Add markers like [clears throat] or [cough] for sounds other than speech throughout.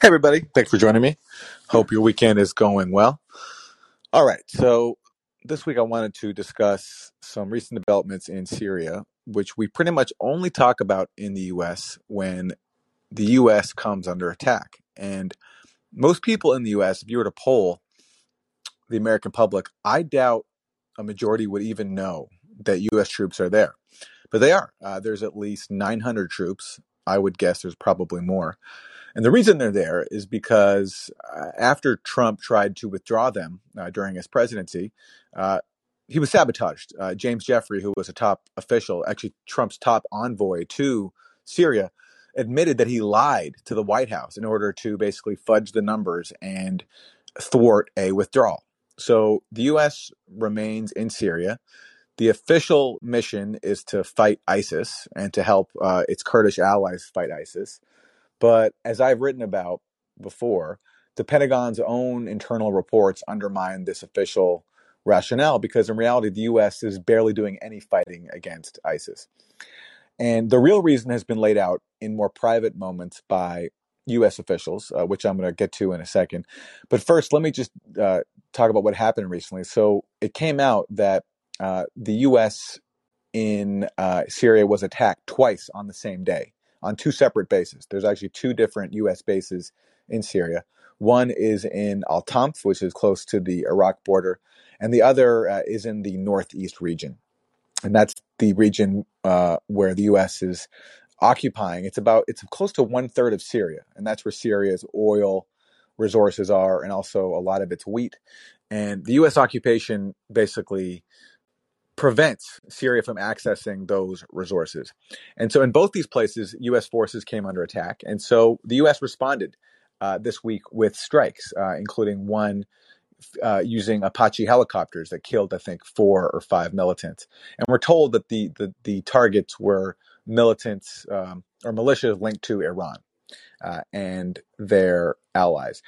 Hey, everybody. Thanks for joining me. Hope your weekend is going well. All right. So, this week I wanted to discuss some recent developments in Syria, which we pretty much only talk about in the US when the US comes under attack. And most people in the US, if you were to poll the American public, I doubt a majority would even know that US troops are there. But they are. Uh, there's at least 900 troops. I would guess there's probably more and the reason they're there is because uh, after Trump tried to withdraw them uh, during his presidency, uh, he was sabotaged. Uh, James Jeffrey, who was a top official, actually Trump's top envoy to Syria, admitted that he lied to the White House in order to basically fudge the numbers and thwart a withdrawal. So the U.S. remains in Syria. The official mission is to fight ISIS and to help uh, its Kurdish allies fight ISIS. But as I've written about before, the Pentagon's own internal reports undermine this official rationale because in reality, the US is barely doing any fighting against ISIS. And the real reason has been laid out in more private moments by US officials, uh, which I'm going to get to in a second. But first, let me just uh, talk about what happened recently. So it came out that uh, the US in uh, Syria was attacked twice on the same day on two separate bases. There's actually two different U.S. bases in Syria. One is in Al Tanf, which is close to the Iraq border, and the other uh, is in the northeast region. And that's the region uh, where the U.S. is occupying. It's about it's close to one third of Syria, and that's where Syria's oil resources are, and also a lot of its wheat. And the U.S. occupation basically prevents Syria from accessing those resources. And so, in both these places, U.S. forces came under attack. And so, the U.S. responded uh, this week with strikes, uh, including one uh, using Apache helicopters that killed, I think, four or five militants. And we're told that the the, the targets were militants um, or militias linked to Iran uh, and their allies.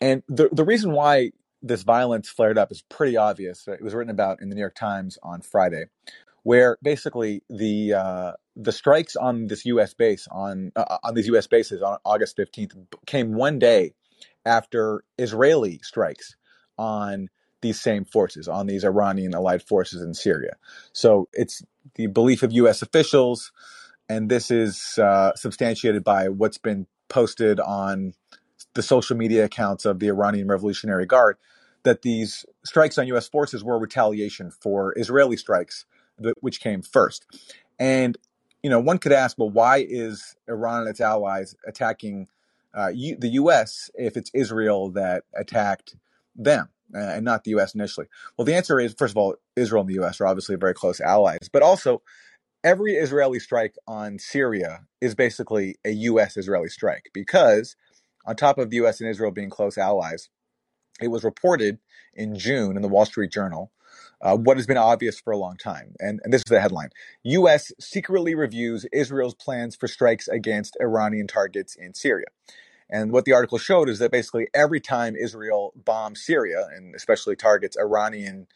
And the the reason why this violence flared up is pretty obvious. It was written about in the New York Times on Friday, where basically the uh, the strikes on this U.S. base on uh, on these U.S. bases on August fifteenth came one day after Israeli strikes on these same forces, on these Iranian allied forces in Syria. So it's the belief of U.S. officials, and this is uh, substantiated by what's been posted on the social media accounts of the Iranian Revolutionary Guard that these strikes on U.S. forces were retaliation for Israeli strikes, which came first. And you know, one could ask, well, why is Iran and its allies attacking uh, U- the U.S. if it's Israel that attacked them uh, and not the U.S. initially? Well, the answer is, first of all, Israel and the U.S. are obviously very close allies, but also every Israeli strike on Syria is basically a U.S. Israeli strike because, on top of the U.S. and Israel being close allies, it was reported in June in the Wall Street Journal uh, what has been obvious for a long time. And, and this is the headline U.S. secretly reviews Israel's plans for strikes against Iranian targets in Syria. And what the article showed is that basically every time Israel bombs Syria, and especially targets Iranian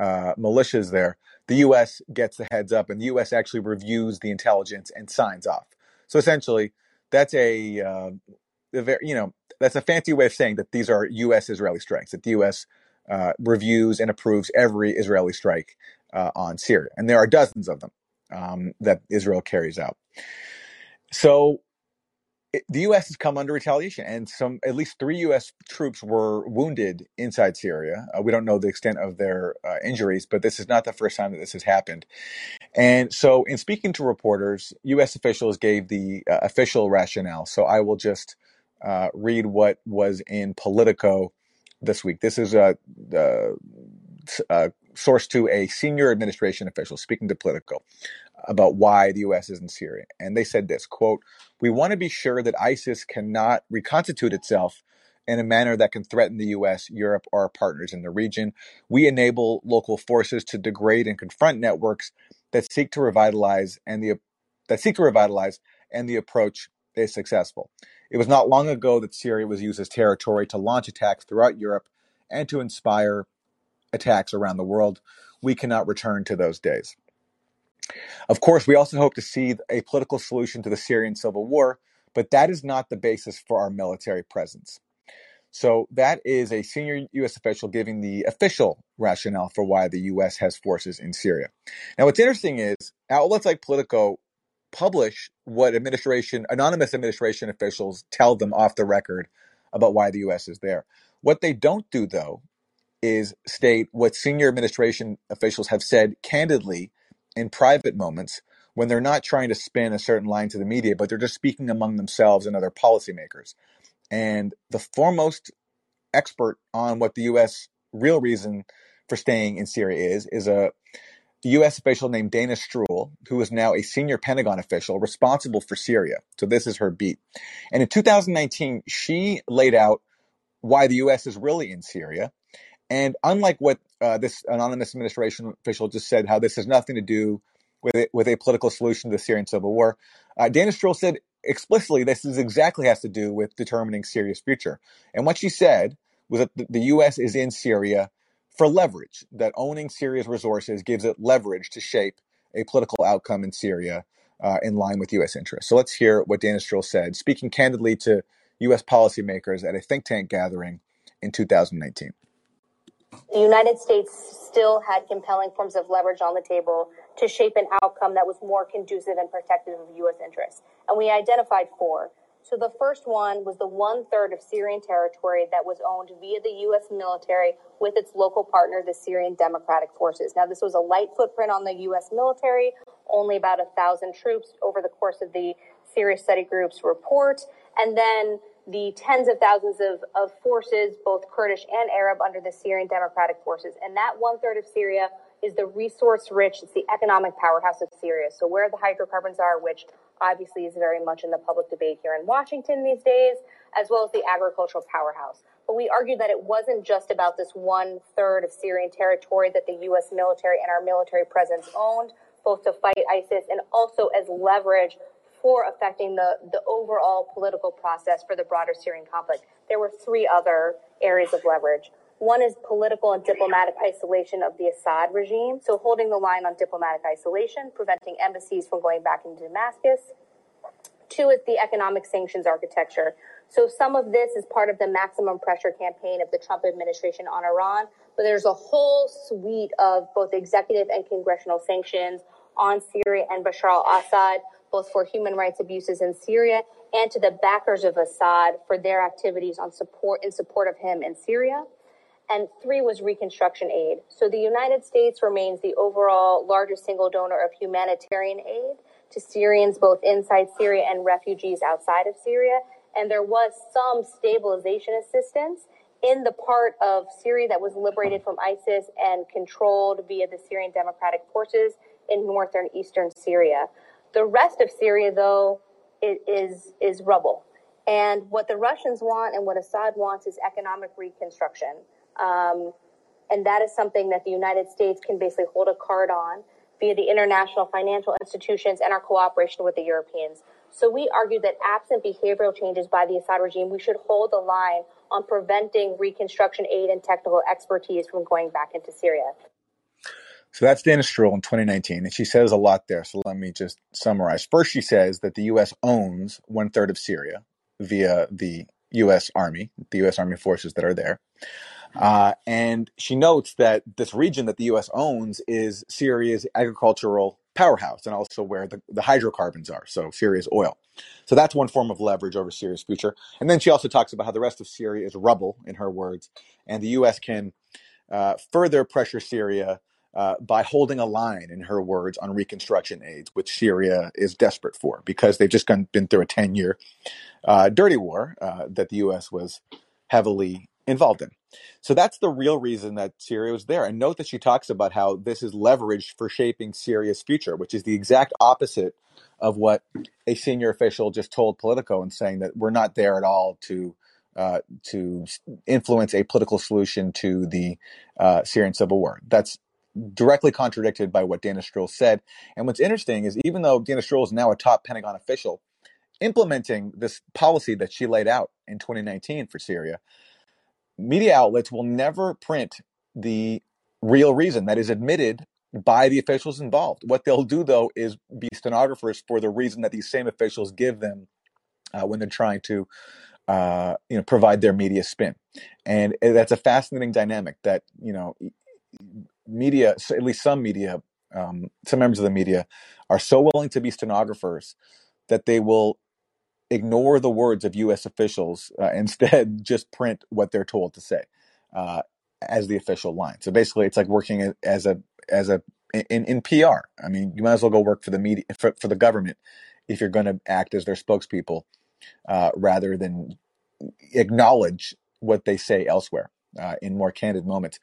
uh, militias there, the U.S. gets the heads up, and the U.S. actually reviews the intelligence and signs off. So essentially, that's a, uh, a very, you know, that's a fancy way of saying that these are U.S. Israeli strikes. That the U.S. Uh, reviews and approves every Israeli strike uh, on Syria, and there are dozens of them um, that Israel carries out. So it, the U.S. has come under retaliation, and some at least three U.S. troops were wounded inside Syria. Uh, we don't know the extent of their uh, injuries, but this is not the first time that this has happened. And so, in speaking to reporters, U.S. officials gave the uh, official rationale. So I will just uh, read what was in Politico this week. This is a, a, a source to a senior administration official speaking to Politico about why the U.S. is in Syria, and they said this quote: "We want to be sure that ISIS cannot reconstitute itself." In a manner that can threaten the US, Europe, or our partners in the region. We enable local forces to degrade and confront networks that seek to revitalize and the that seek to revitalize and the approach is successful. It was not long ago that Syria was used as territory to launch attacks throughout Europe and to inspire attacks around the world. We cannot return to those days. Of course, we also hope to see a political solution to the Syrian civil war, but that is not the basis for our military presence. So that is a senior U.S. official giving the official rationale for why the U.S. has forces in Syria. Now, what's interesting is outlets like Politico publish what administration, anonymous administration officials tell them off the record about why the U.S. is there. What they don't do, though, is state what senior administration officials have said candidly in private moments when they're not trying to spin a certain line to the media, but they're just speaking among themselves and other policymakers. And the foremost expert on what the U.S. real reason for staying in Syria is is a U.S. official named Dana Stroul, who is now a senior Pentagon official responsible for Syria. So this is her beat. And in 2019, she laid out why the U.S. is really in Syria and unlike what uh, this anonymous administration official just said, how this has nothing to do with it, with a political solution to the Syrian civil war, uh, Dana Stroul said explicitly this is exactly has to do with determining Syria's future. And what she said was that the U.S. is in Syria for leverage, that owning Syria's resources gives it leverage to shape a political outcome in Syria uh, in line with U.S. interests. So let's hear what Dana Stroul said, speaking candidly to U.S. policymakers at a think tank gathering in 2019 the United States still had compelling forms of leverage on the table to shape an outcome that was more conducive and protective of U.S. interests. And we identified four. So the first one was the one third of Syrian territory that was owned via the U.S. military with its local partner, the Syrian Democratic Forces. Now, this was a light footprint on the U.S. military, only about a thousand troops over the course of the Syria Study Group's report. And then the tens of thousands of, of forces, both Kurdish and Arab, under the Syrian Democratic Forces. And that one third of Syria is the resource rich, it's the economic powerhouse of Syria. So, where the hydrocarbons are, which obviously is very much in the public debate here in Washington these days, as well as the agricultural powerhouse. But we argued that it wasn't just about this one third of Syrian territory that the U.S. military and our military presence owned, both to fight ISIS and also as leverage for affecting the, the overall political process for the broader Syrian conflict. There were three other areas of leverage. One is political and diplomatic isolation of the Assad regime, so holding the line on diplomatic isolation, preventing embassies from going back into Damascus. Two is the economic sanctions architecture. So some of this is part of the maximum pressure campaign of the Trump administration on Iran, but there's a whole suite of both executive and congressional sanctions on Syria and Bashar al-Assad both for human rights abuses in Syria and to the backers of Assad for their activities on support in support of him in Syria. And three was reconstruction aid. So the United States remains the overall largest single donor of humanitarian aid to Syrians both inside Syria and refugees outside of Syria. And there was some stabilization assistance in the part of Syria that was liberated from ISIS and controlled via the Syrian Democratic Forces in northern eastern Syria. The rest of Syria, though, is is rubble. And what the Russians want and what Assad wants is economic reconstruction. Um, and that is something that the United States can basically hold a card on via the international financial institutions and our cooperation with the Europeans. So we argue that absent behavioral changes by the Assad regime, we should hold the line on preventing reconstruction aid and technical expertise from going back into Syria. So that's Dana Stroul in 2019, and she says a lot there. So let me just summarize. First, she says that the U.S. owns one third of Syria via the U.S. Army, the U.S. Army forces that are there. Uh, and she notes that this region that the U.S. owns is Syria's agricultural powerhouse and also where the, the hydrocarbons are, so Syria's oil. So that's one form of leverage over Syria's future. And then she also talks about how the rest of Syria is rubble, in her words, and the U.S. can uh, further pressure Syria uh, by holding a line, in her words, on reconstruction aids, which Syria is desperate for because they've just gone, been through a 10 year uh, dirty war uh, that the U.S. was heavily involved in. So that's the real reason that Syria was there. And note that she talks about how this is leveraged for shaping Syria's future, which is the exact opposite of what a senior official just told Politico and saying that we're not there at all to uh, to influence a political solution to the uh, Syrian civil war. That's directly contradicted by what Dana Stroul said. And what's interesting is even though Dana Stroul is now a top Pentagon official, implementing this policy that she laid out in 2019 for Syria, media outlets will never print the real reason that is admitted by the officials involved. What they'll do, though, is be stenographers for the reason that these same officials give them uh, when they're trying to uh, you know provide their media spin, and uh, that's a fascinating dynamic that you know media, at least some media, um, some members of the media, are so willing to be stenographers that they will ignore the words of U.S. officials, uh, [laughs] instead just print what they're told to say uh, as the official line. So basically, it's like working as a as a in, in PR. I mean, you might as well go work for the media for, for the government if you're going to act as their spokespeople uh, rather than acknowledge what they say elsewhere uh, in more candid moments.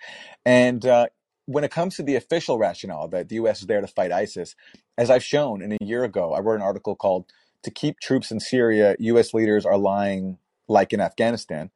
And uh, when it comes to the official rationale that the U.S. is there to fight ISIS, as I've shown in a year ago, I wrote an article called "To Keep Troops in Syria, U.S. Leaders Are Lying Like in Afghanistan."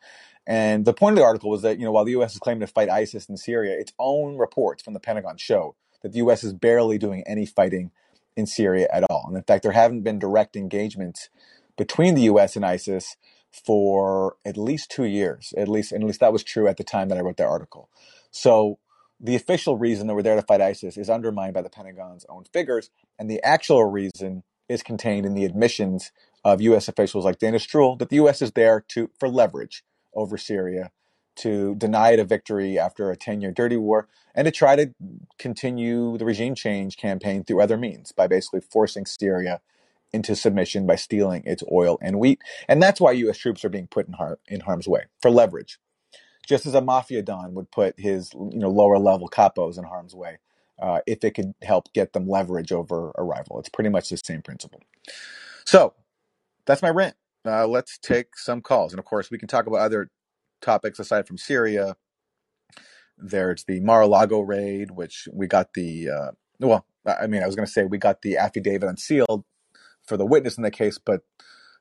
And the point of the article was that you know while the U.S. is claiming to fight ISIS in Syria, its own reports from the Pentagon show that the U.S. is barely doing any fighting in Syria at all. And in fact, there haven't been direct engagements between the U.S. and ISIS for at least two years. At least, and at least that was true at the time that I wrote that article. So the official reason that we're there to fight ISIS is undermined by the Pentagon's own figures, and the actual reason is contained in the admissions of U.S. officials like Dana Stroul that the U.S. is there to for leverage over Syria, to deny it a victory after a 10-year dirty war, and to try to continue the regime change campaign through other means by basically forcing Syria into submission by stealing its oil and wheat. And that's why U.S. troops are being put in, har- in harm's way for leverage, just as a mafia don would put his you know lower level capos in harm's way uh, if it could help get them leverage over a rival. It's pretty much the same principle. So that's my rant. Uh, let's take some calls, and of course we can talk about other topics aside from Syria. There's the Mar-a-Lago raid, which we got the uh, well, I mean, I was going to say we got the affidavit unsealed for the witness in the case, but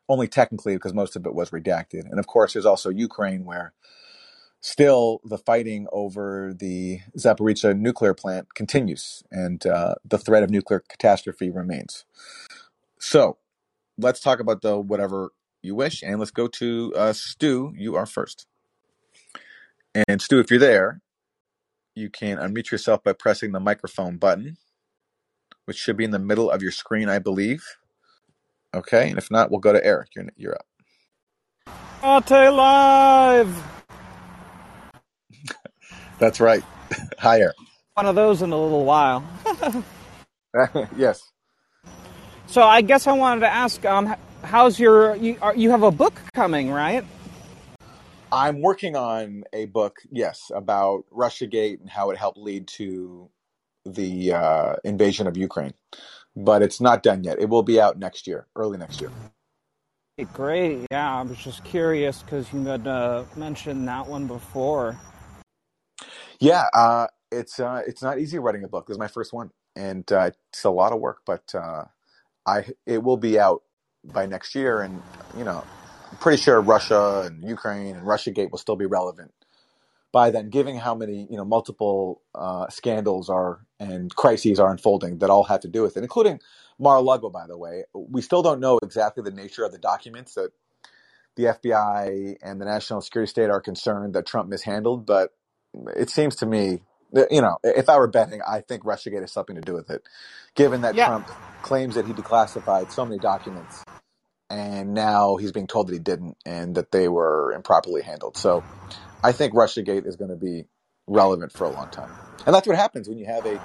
only technically because most of it was redacted. And of course, there's also Ukraine where still the fighting over the Zaporizhia nuclear plant continues and uh, the threat of nuclear catastrophe remains. So let's talk about the whatever you wish and let's go to uh, Stu. You are first. And Stu, if you're there, you can unmute yourself by pressing the microphone button, which should be in the middle of your screen, I believe. Okay, and if not, we'll go to Eric. You're you're up. Ate live. That's right. [laughs] Higher. One of those in a little while. [laughs] yes. So I guess I wanted to ask, um, how's your? You, are, you have a book coming, right? I'm working on a book, yes, about RussiaGate and how it helped lead to the uh, invasion of Ukraine but it's not done yet. It will be out next year, early next year. Great. Yeah, I was just curious because you had uh, mentioned that one before. Yeah, uh, it's uh, it's not easy writing a book. This is my first one, and uh, it's a lot of work. But uh, I it will be out by next year, and you know, I'm pretty sure Russia and Ukraine and Russia Gate will still be relevant by then, given how many you know multiple uh, scandals are and crises are unfolding that all have to do with it, including Mar-a-Lago. By the way, we still don't know exactly the nature of the documents that the FBI and the National Security State are concerned that Trump mishandled, but it seems to me, that, you know, if I were betting, I think RussiaGate has something to do with it, given that Yeah. Trump claims that he declassified so many documents, and now he's being told that he didn't, and that they were improperly handled. So, I think RussiaGate is going to be relevant for a long time, and that's what happens when you have a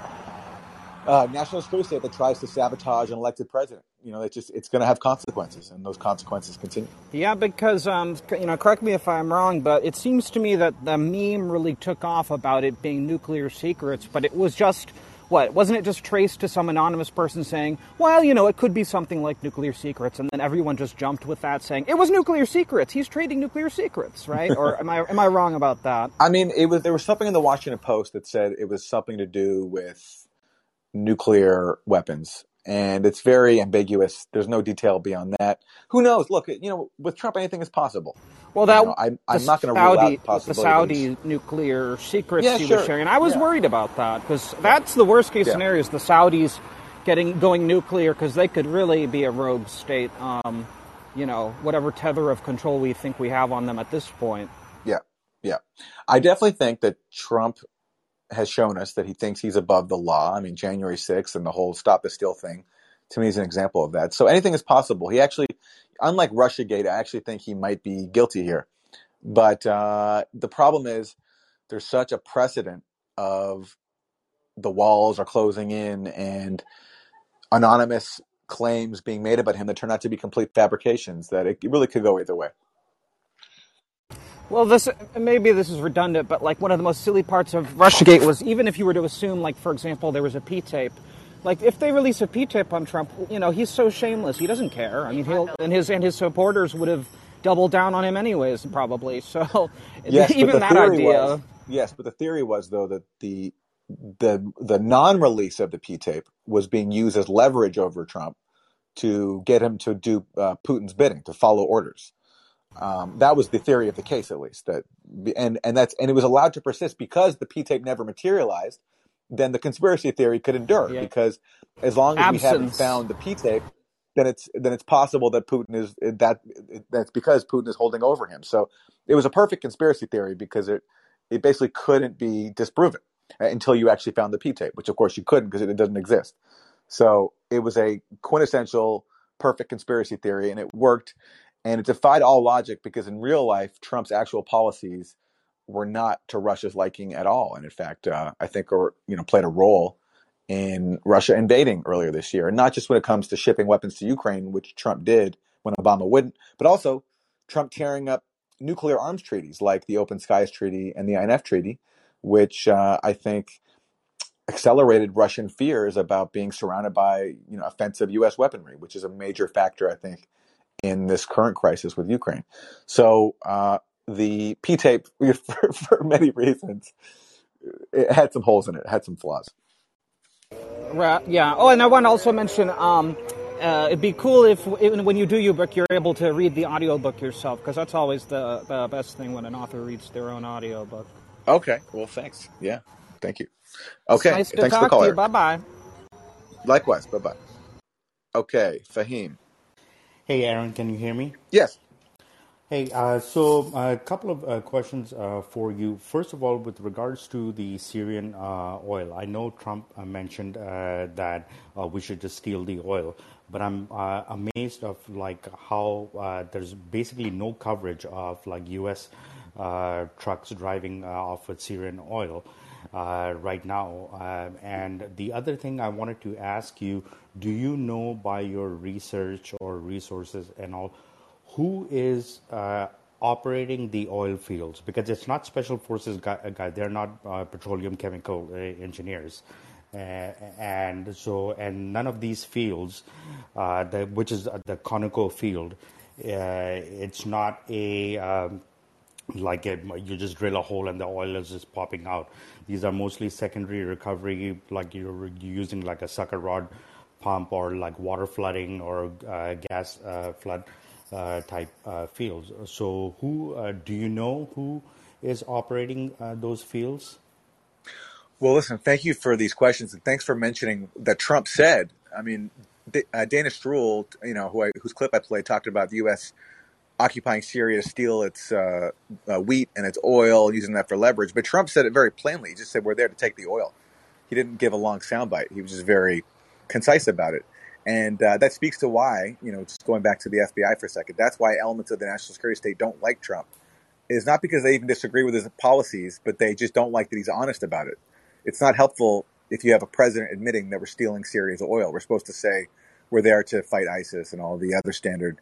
uh, national security state that tries to sabotage an elected president. You know, it's just it's going to have consequences, and those consequences continue. Yeah, because um, you know, correct me if I'm wrong, but it seems to me that the meme really took off about it being nuclear secrets, but it was just what wasn't it just traced to some anonymous person saying, well, you know, it could be something like nuclear secrets, and then everyone just jumped with that, saying it was nuclear secrets. He's trading nuclear secrets, right? or am I am I wrong about that? [laughs] I mean, it was there was something in the Washington Post that said it was something to do with nuclear weapons, and it's very ambiguous. There's no detail beyond that. Who knows? Look, you know, with Trump, anything is possible. Well, You that know, I'm I'm not going to rule out the Saudi nuclear secrets Yeah, sure. was sharing. And I was Yeah. worried about that because that's the worst case Yeah. scenario is the Saudis getting going nuclear because they could really be a rogue state. Um, you know, whatever tether of control we think we have on them at this point. Yeah, yeah. I definitely think that Trump has shown us that he thinks he's above the law. I mean, January 6th and the whole stop the steal thing to me is an example of that. So anything is possible. He actually, unlike RussiaGate, I actually think he might be guilty here. But uh, the problem is there's such a precedent of the walls are closing in and anonymous claims being made about him that turn out to be complete fabrications that it really could go either way. Well, this maybe this is redundant, but like one of the most silly parts of RussiaGate was even if you were to assume, like for example, there was a P tape. Like if they release a P tape on Trump, you know he's so shameless, he doesn't care. I mean, he'll and his and his supporters would have doubled down on him anyways, probably. [laughs] So [laughs] Yes, even the that theory idea. was yes, but the theory was though that the the the non-release of the P tape was being used as leverage over Trump to get him to do uh, Putin's bidding, to follow orders. Um, that was the theory of the case, at least. That and and that's and it was allowed to persist because the P tape never materialized. Then the conspiracy theory could endure Yeah. because as long as we haven't found the P tape, then it's then it's possible that Putin is that that's because Putin is holding over him. So it was a perfect conspiracy theory because it it basically couldn't be disproven uh, until you actually found the P tape, which of course you couldn't because it, it doesn't exist. So it was a quintessential perfect conspiracy theory, and it worked, and it defied all logic because in real life, Trump's actual policies were not to Russia's liking at all, and in fact, uh, I think, or you know, played a role in Russia invading earlier this year, and not just when it comes to shipping weapons to Ukraine, which Trump did when Obama wouldn't, but also Trump tearing up nuclear arms treaties like the Open Skies Treaty and the INF Treaty, which uh, I think accelerated Russian fears about being surrounded by you know offensive U.S. weaponry, which is a major factor, I think, in this current crisis with Ukraine. So uh, the P tape, [laughs] for, for many reasons, it had some holes in it, it had some flaws. Right, yeah. Oh, and I want to also mention um, uh, it'd be cool if even when you do your book, you're able to read the audiobook yourself, because that's always the, the best thing when an author reads their own audiobook. Okay, well, thanks. Yeah, thank you. It's Okay, nice to thanks for the call, to you. Eric. Bye bye. Likewise, bye bye. Okay, Fahim. Hey, Aaron, can you hear me? Yes. Hey, uh, so a couple of uh, questions uh, for you. First of all, with regards to the Syrian uh, oil, I know Trump uh, mentioned uh, that uh, we should just steal the oil, but I'm uh, amazed of like how uh, there's basically no coverage of like U.S. Uh, trucks driving uh, off with Syrian oil uh, right now. Um and the other thing I wanted to ask you: Do you know by your research or resources and all? who is uh, operating the oil fields because it's not special forces guy, uh, guy they're not uh, petroleum chemical uh, engineers uh, and so and none of these fields uh, the, which is the Conoco field uh, it's not a um, like a, you just drill a hole and the oil is just popping out. These are mostly secondary recovery, like you're using like a sucker rod pump or like water flooding or uh, gas uh, flood uh, type uh, fields. So, who uh, do you know who is operating uh, those fields? Well, listen, thank you for these questions, and thanks for mentioning that Trump said. I mean, D- Dana Stroul, you know, who I, whose clip I played, talked about the U.S. occupying Syria to steal its uh, uh, wheat and its oil, using that for leverage. But Trump said it very plainly. He just said, "We're there to take the oil." He didn't give a long soundbite. He was just very concise about it, and uh, that speaks to why, you know, just going back to the FBI for a second. That's why elements of the national security state don't like Trump. It's not because they even disagree with his policies, but they just don't like that he's honest about it. It's not helpful if you have a president admitting that we're stealing Syria's oil. We're supposed to say we're there to fight ISIS and all the other standard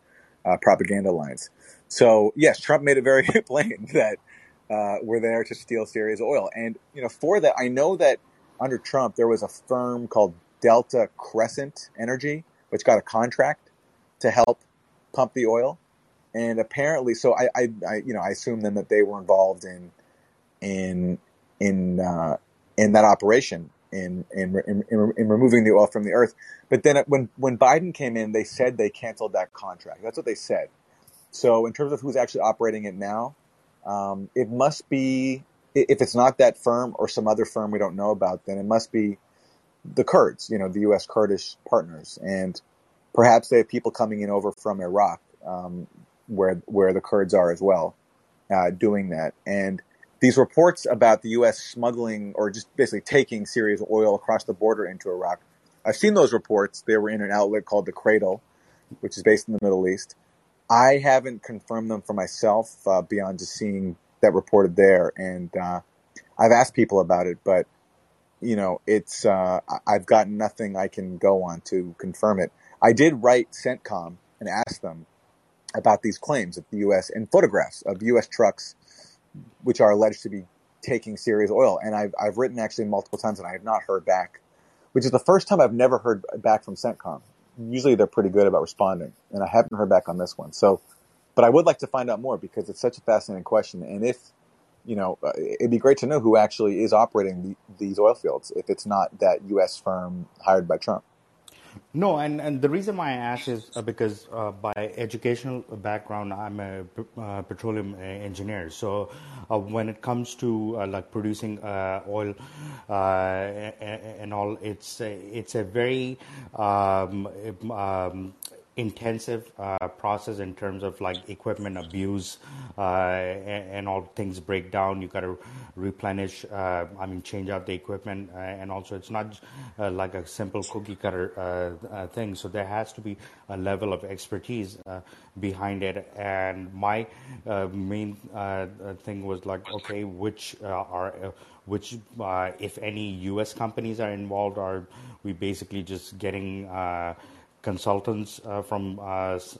uh, propaganda lines. So yes, Trump made it very [laughs] plain that uh, we're there to steal Syria's oil. And you know, for that, I know that under Trump there was a firm called Delta Crescent Energy, which got a contract to help pump the oil. And apparently, so I, I, I you know, I assume then that they were involved in in in uh, in that operation in, in in in in removing the oil from the earth. But then when when Biden came in, they said they canceled that contract. That's what they said. So in terms of who's actually operating it now, um, it must be if it's not that firm or some other firm we don't know about, then it must be the Kurds, you know, the U.S. Kurdish partners, and perhaps they have people coming in over from Iraq, um, where where the Kurds are as well, uh, doing that. And these reports about the U.S. smuggling or just basically taking Syria's oil across the border into Iraq I've seen those reports. They were in an outlet called the Cradle, which is based in the Middle East. I haven't confirmed them for myself uh, beyond just seeing that reported there, and uh, I've asked people about it, but you know, it's uh, I've got nothing I can go on to confirm it. I did write CENTCOM and ask them about these claims of the U.S. and photographs of U.S. trucks, which are alleged to be taking Syria's oil. And I've I've written actually multiple times, and I have not heard back, which is the first time I've never heard back from CENTCOM. Usually they're pretty good about responding, and I haven't heard back on this one. So, but I would like to find out more because it's such a fascinating question. And if you know, uh, it'd be great to know who actually is operating the, these oil fields if it's not that U.S. firm hired by Trump. No, and, and the reason why I ask is uh, because uh, by educational background, I'm a uh, petroleum uh, engineer. So uh, when it comes to uh, like producing oil and, and, all, it's a, it's a very um, um, intensive uh, process in terms of like equipment abuse uh, and, and, all things break down you got to replenish uh, i mean change out the equipment uh, and also it's not uh, like a simple cookie cutter uh, thing so there has to be a level of expertise behind it and my main thing was like okay which are which, if any, U.S. companies are involved, are we basically just getting consultants uh, from uh,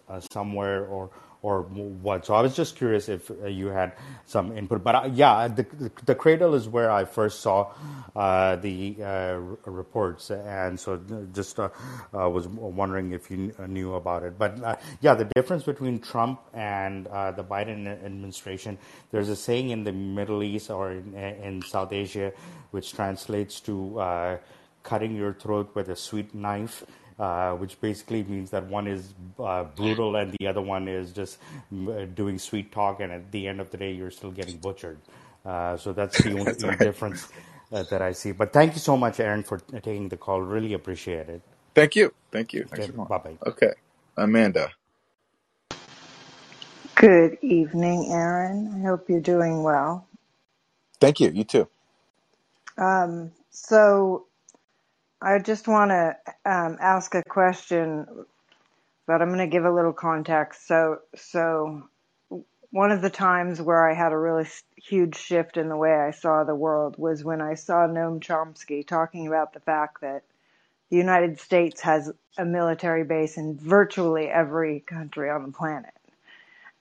uh, somewhere or or what? So I was just curious if uh, you had some input. But uh, yeah, the, the cradle is where I first saw uh, the reports, and so just was wondering if you knew about it. But yeah, the difference between Trump and the Biden administration, there's a saying in the Middle East or in, in South Asia, which translates to cutting your throat with a sweet knife. Uh, which basically means that one is uh, brutal and the other one is just uh, doing sweet talk, and at the end of the day, you're still getting butchered. Uh, so that's the [laughs] only that's right. difference uh, that I see. But thank you so much, Aaron, for taking the call. Really appreciate it. Thank you. Thank you. Okay, bye bye. Okay, Amanda. Good evening, Aaron. I hope you're doing well. Thank you. You too. Um, so I just want to um, ask a question, but I'm going to give a little context. So, so one of the times where I had a really huge shift in the way I saw the world was when I saw Noam Chomsky talking about the fact that the United States has a military base in virtually every country on the planet.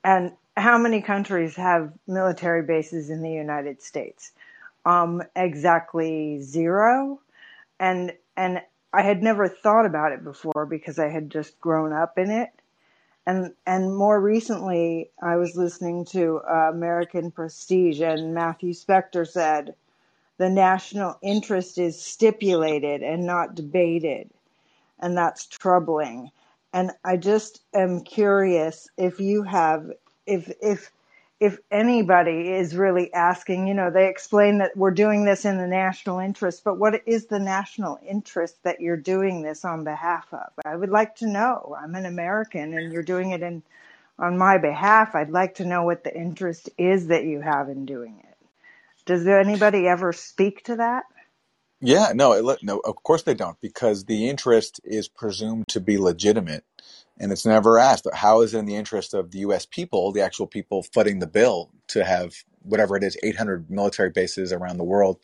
And how many countries have military bases in the United States? Um, exactly zero. And and I had never thought about it before because I had just grown up in it. And and more recently, I was listening to uh, American Prestige, and Matthew Specter said, "The national interest is stipulated and not debated, and that's troubling." And I just am curious if you have, if if if anybody is really asking, you know, they explain that we're doing this in the national interest, but what is the national interest that you're doing this on behalf of? I would like to know. I'm an American and you're doing it in on my behalf. I'd like to know what the interest is that you have in doing it. Does anybody ever speak to that? Yeah, no, no, of course they don't because the interest is presumed to be legitimate and it's never asked how is it in the interest of the U.S. people, the actual people footing the bill, to have whatever it is, 800 military bases around the world,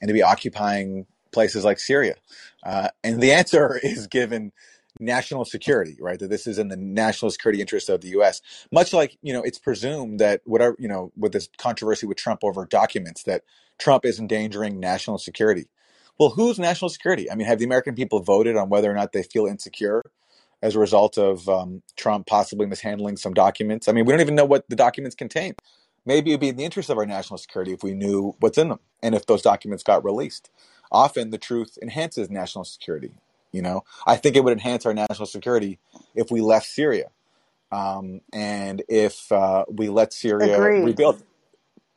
and to be occupying places like Syria. Uh, and the answer [laughs] is given national security, right? That this is in the national security interest of the U.S. Much like you know, it's presumed that whatever you know, with this controversy with Trump over documents, that Trump is endangering national security. Well, whose national security? I mean, have the American people voted on whether or not they feel insecure as a result of um, Trump possibly mishandling some documents. I mean, we don't even know what the documents contain. Maybe it'd be in the interest of our national security if we knew what's in them and if those documents got released. Often the truth enhances national security. You know, I think it would enhance our national security if we left Syria um, and if uh, we let Syria Agreed. rebuild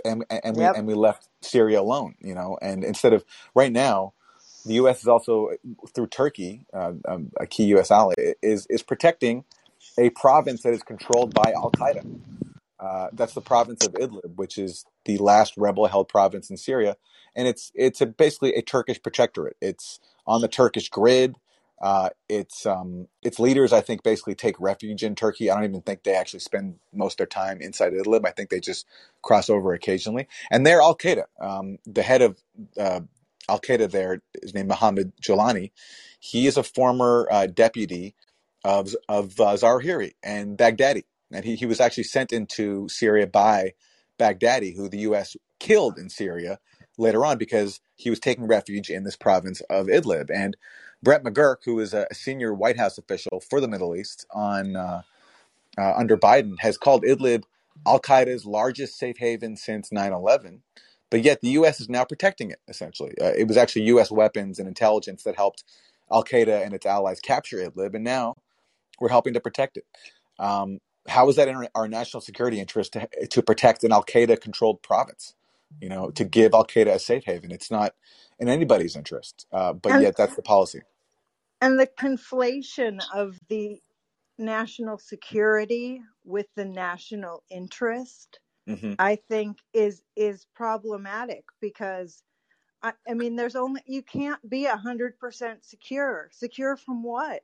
and, and, yep. we, and we left Syria alone, you know, and instead of right now, the U.S. is also through Turkey, uh, um, a key U.S. ally, is is protecting a province that is controlled by Al Qaeda. Uh, that's the province of Idlib, which is the last rebel-held province in Syria, and it's it's a, basically a Turkish protectorate. It's on the Turkish grid. Uh, its um, its leaders, I think, basically take refuge in Turkey. I don't even think they actually spend most of their time inside Idlib. I think they just cross over occasionally. And they're Al Qaeda. Um, the head of uh, Al Qaeda there is named Mohammed Jolani. He is a former uh, deputy of of uh, Zawahiri and Baghdadi, and he, he was actually sent into Syria by Baghdadi, who the U.S. killed in Syria later on because he was taking refuge in this province of Idlib. And Brett McGurk, who is a senior White House official for the Middle East on uh, uh, under Biden, has called Idlib Al Qaeda's largest safe haven since 9 11. But yet the U.S. is now protecting it, essentially. Uh, it was actually U.S. weapons and intelligence that helped Al Qaeda and its allies capture Idlib, and now we're helping to protect it. Um, how is that in our national security interest to, to protect an Al Qaeda controlled province? You know, to give Al Qaeda a safe haven. It's not in anybody's interest, uh, but And yet that's the policy. and the conflation of the national security with the national interest, hmm I think is is problematic because I, I mean there's only you can't be a hundred percent secure. Secure from what?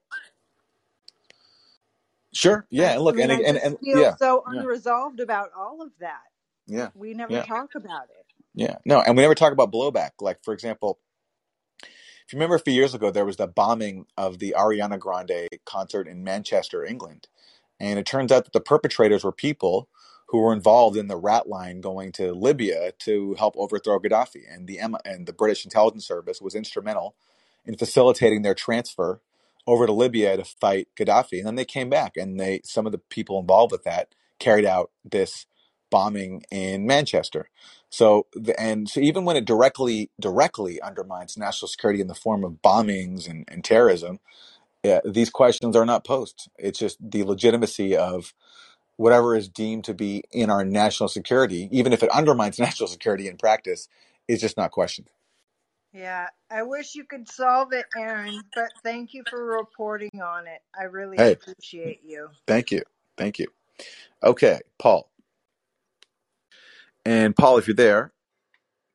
Sure. Yeah. I, And I look, mean and I and just and feel yeah, so yeah, unresolved about all of that. yeah, We never yeah, talk about it. yeah. No, and we never talk about blowback. Like, for example, if you remember a few years ago, there was the bombing of the Ariana Grande concert in Manchester, England. And it turns out that the perpetrators were people who were involved in the rat line going to Libya to help overthrow Gaddafi. And the and the British intelligence service was instrumental in facilitating their transfer over to Libya to fight Gaddafi. And then they came back, and they some of the people involved with that carried out this bombing in Manchester. So the, and so even when it directly directly undermines national security in the form of bombings and, and terrorism, these questions are not posed. It's just the legitimacy of whatever is deemed to be in our national security, even if it undermines [laughs] national security in practice, is just not questioned. Yeah, I wish you could solve it, Aaron, but thank you for reporting on it. I really Hey, appreciate you. thank you. Thank you. Okay, Paul. And Paul, if you're there,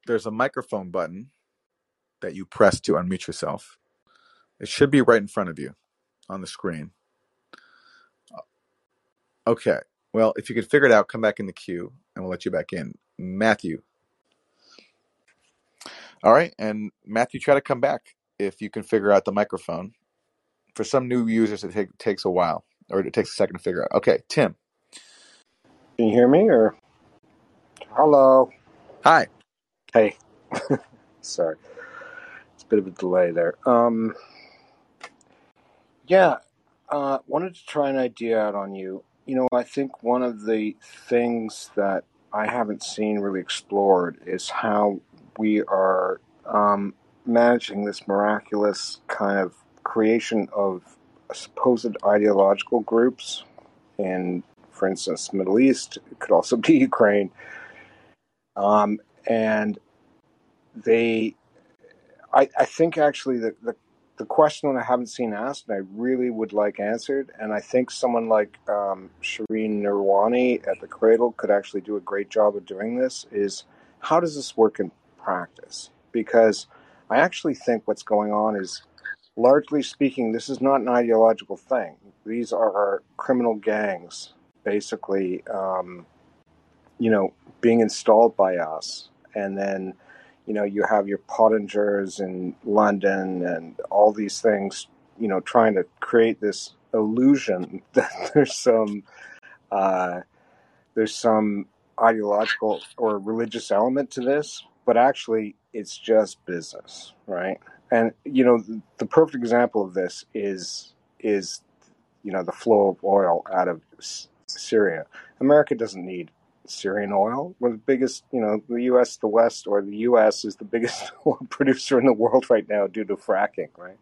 there's a microphone button that you press to unmute yourself. It should be right in front of you on the screen. Okay. Well, if you could figure it out, come back in the queue and we'll let you back in. Matthew. All right. And Matthew, try to come back if you can figure out the microphone. For some new users, it take, takes a while or it takes a second to figure out. Okay. Tim. Can you hear me or hello? Hi. Hey, [laughs] sorry, it's a bit of a delay there. Um, yeah, uh, wanted to try an idea out on you. You know, I think one of the things that I haven't seen really explored is how we are um, managing this miraculous kind of creation of supposed ideological groups in, for instance, Middle East. It could also be [laughs] Ukraine. Um, and they I, I think actually the, the the question that I haven't seen asked and I really would like answered, and I think someone like um, Sharmine Narwani at the Cradle could actually do a great job of doing this. Is how does this work in practice? Because I actually think what's going on is, largely speaking, this is not an ideological thing. These are our criminal gangs, basically, um, you know, being installed by us, and then you know, you have your Pottingers in London and all these things, you know, trying to create this illusion [laughs] that there's some uh, there's some ideological or religious element to this, but actually it's just business, right? And you know, the perfect example of this is is you know the flow of oil out of Syria. America doesn't need Syrian oil. We're the biggest, you know, the U.S., the West, or the U.S. is the biggest [laughs] oil producer in the world right now due to fracking, right?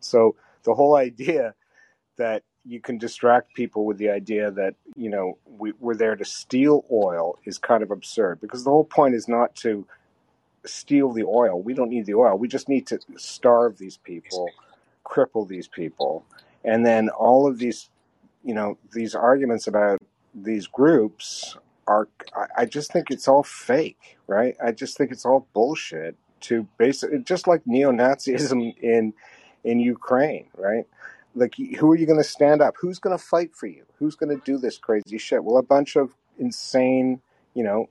So the whole idea that you can distract people with the idea that, you know, we, we're there to steal oil is kind of absurd because the whole point is not to steal the oil. We don't need the oil. We just need to starve these people, cripple these people. And then all of these, you know, these arguments about these groups are I- I just think it's all fake, right? I just think it's all bullshit to basically just like neo-Nazism in in Ukraine, right? Like, who are you going to stand up? Who's going to fight for you? Who's going to do this crazy shit? Well, a bunch of insane, you know,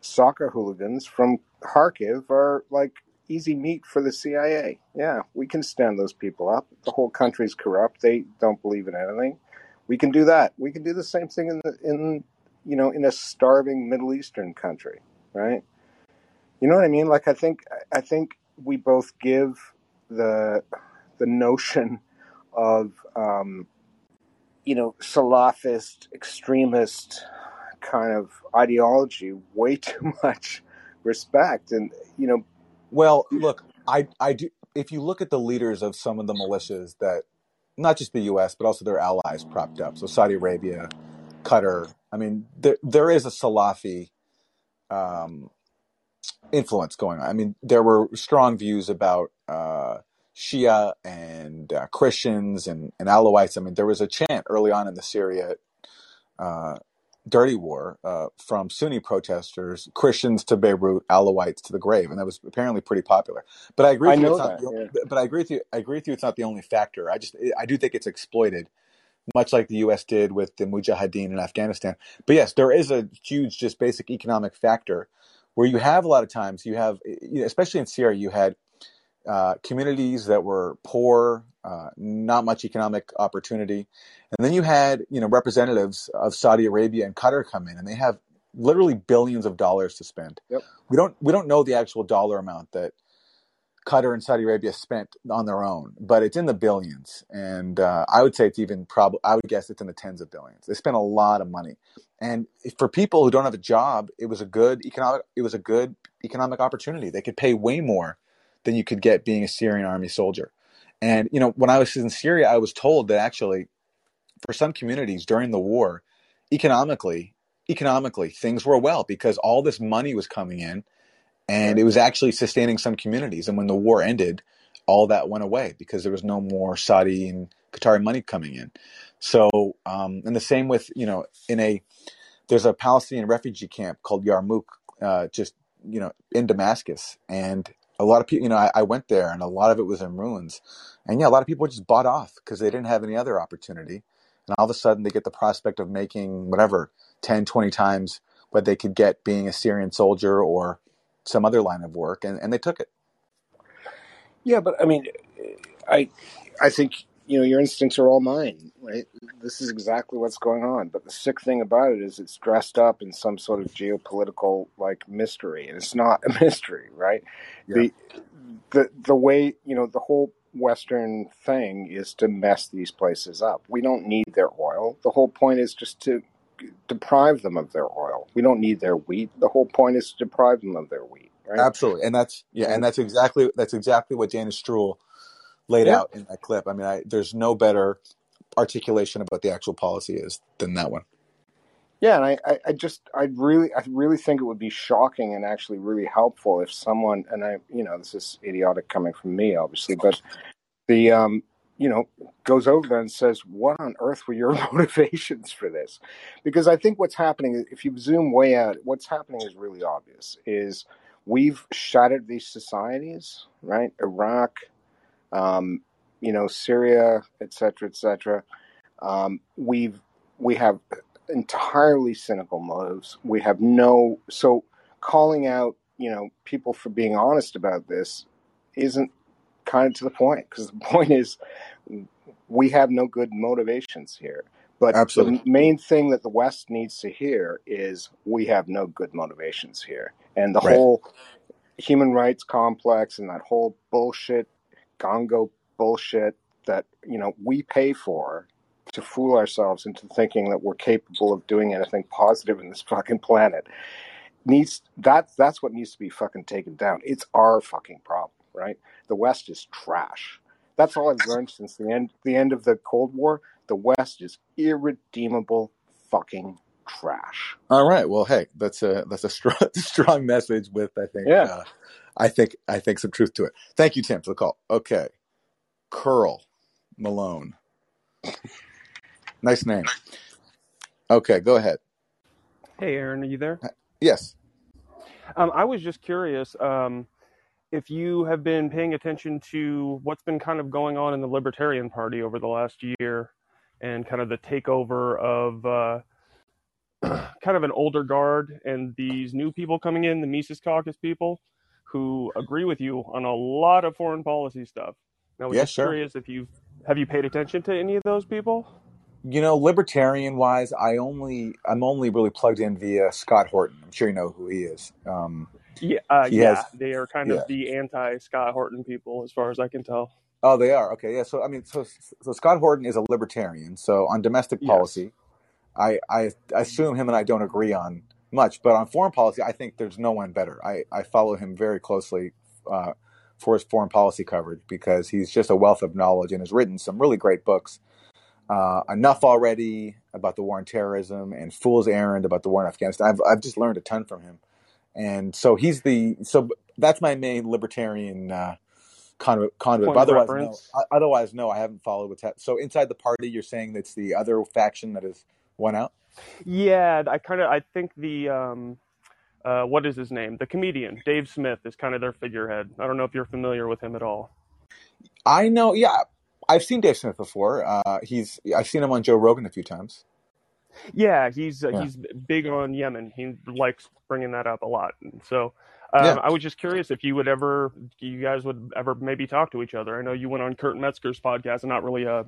soccer hooligans from Kharkiv are like easy meat for the CIA. Yeah, we can stand those people up. The whole country's corrupt. They don't believe in anything. We can do that. We can do the same thing in the in you know in a starving Middle Eastern country, right? You know what I mean? Like I think I think we both give the the notion of um, you know Salafist extremist kind of ideology way [laughs] too much respect, and you know Well, look, I I do. If you look at the leaders of some of the militias that, not just the U.S. but also their allies propped up, so Saudi Arabia, Qatar. I mean, there there is a Salafi um, influence going on. I mean, there were strong views about uh, Shia and uh, Christians and, and Alawites. I mean, there was a chant early on in the Syria uh, dirty war uh, from Sunni protesters, Christians to Beirut, Alawites to the grave, and that was apparently pretty popular. But I agree I with you; it's not. The, Yeah. but but I agree with you. I agree with you. It's not the only factor. I just I do think it's exploited, much like the U.S. did with the Mujahideen in Afghanistan. But yes, there is a huge, just basic economic factor where you have a lot of times you have, you know, especially in Syria, you had uh, communities that were poor, uh, not much economic opportunity, and then you had you know representatives of Saudi Arabia and Qatar come in, and they have literally billions of dollars to spend. Yep. We don't we don't know the actual dollar amount that Qatar and Saudi Arabia spent on their own, but it's in the billions, and uh, I would say it's even probably I would guess it's in the tens of billions. They spent a lot of money, and for people who don't have a job, it was a good economic it was a good economic opportunity. They could pay way more than you could get being a Syrian army soldier. And you know, when I was in Syria, I was told that actually, for some communities during the war, economically, economically things were well because all this money was coming in, and it was actually sustaining some communities. And when the war ended, all that went away because there was no more Saudi and Qatari money coming in. So, um, and the same with you know, in a there's a Palestinian refugee camp called Yarmouk, uh, just you know, in Damascus, and a lot of people, you know, I, I went there, and a lot of it was in ruins, and yeah, a lot of people just bought off because they didn't have any other opportunity, and all of a sudden they get the prospect of making whatever 10, 20 times what they could get being a Syrian soldier or some other line of work, and, and they took it. Yeah, but I mean, I I think you know your instincts are all mine. Right? This is exactly what's going on. But the sick thing about it is it's dressed up in some sort of geopolitical like mystery, and it's not a [laughs] mystery, right? Yeah. The the the way you know the whole Western thing is to mess these places up. We don't need their oil. The whole point is just to deprive them of their oil. We don't need their wheat. The whole point is to deprive them of their wheat, right? Absolutely, and that's yeah, and that's exactly that's exactly what Dana Stroul laid yeah, out in that clip. I mean, I, there's no better articulation of what the actual policy is than that one. Yeah, and I, I, I just, I really, I really think it would be shocking and actually really helpful if someone, and I, you know, this is idiotic coming from me, obviously, but the, um, you know, goes over there and says, "What on earth were your [laughs] motivations for this?" Because I think what's happening, if you zoom way out, what's happening is really obvious. Is we've shattered these societies, right? Iraq, um, you know, Syria, et cetera, et cetera. Um, we've we have entirely cynical motives. We have no so calling out, you know, people for being honest about this isn't kind of to the point because the [laughs] point is we have no good motivations here. But Absolutely, the main thing that the West needs to hear is we have no good motivations here. And the right. whole human rights complex and that whole bullshit, gongo bullshit that, you know, we pay for to fool ourselves into thinking that we're capable of doing anything positive in this [laughs] fucking planet needs that's that's what needs to be fucking taken down. It's our fucking problem, right? The West is trash. That's all I've learned since the end the end of the Cold War. The West is irredeemable fucking trash. All right. Well, hey, that's a that's a strong [laughs] strong message with I think Yeah. uh, I think I think some truth to it. Thank you, Tim, for the call. Okay, Karl Malone, nice name. Okay, go ahead. Hey, Aaron, are you there? Yes. Um, I was just curious. Um, if you have been paying attention to what's been kind of going on in the Libertarian Party over the last year and kind of the takeover of uh, [clears throat] kind of an older guard and these new people coming in, the Mises Caucus people, who agree with you on a lot of foreign policy stuff. Now, I was Yeah, just sure. curious if you have you paid attention to any of those people? You know, libertarian wise, I only I'm only really plugged in via Scott Horton. I'm sure you know who he is. Um, Yeah, uh, yeah, has, they are kind yeah. of the anti Scott Horton people, as far as I can tell. Oh, they are okay. Yeah. So I mean, so so Scott Horton is a libertarian. So on domestic Yes. policy, I I assume him and I don't agree on much, but on foreign policy, I think there's no one better. I I follow him very closely uh, for his foreign policy coverage because he's just a wealth of knowledge and has written some really great books. Uh, enough already about the war on terrorism and Fool's Errand about the war in Afghanistan. I've I've just learned a ton from him, and so he's the so that's my main libertarian uh, conduit. conduit. But otherwise, no. reference. Otherwise, no. I haven't followed what's happening. So inside the party, you're saying that's the other faction that has won out. Yeah, I kind of I think the um, uh, what is his name? The comedian Dave Smith is kind of their figurehead. I don't know if you're familiar with him at all. I know. Yeah, I've seen Dave Smith before. Uh, he's I've seen him on Joe Rogan a few times. Yeah, he's uh, Yeah. he's big on Yemen. He likes bringing that up a lot. And so Yeah. um, I was just curious if you would ever, you guys would ever maybe talk to each other. I know you went on Kurt Metzger's podcast, and not really a,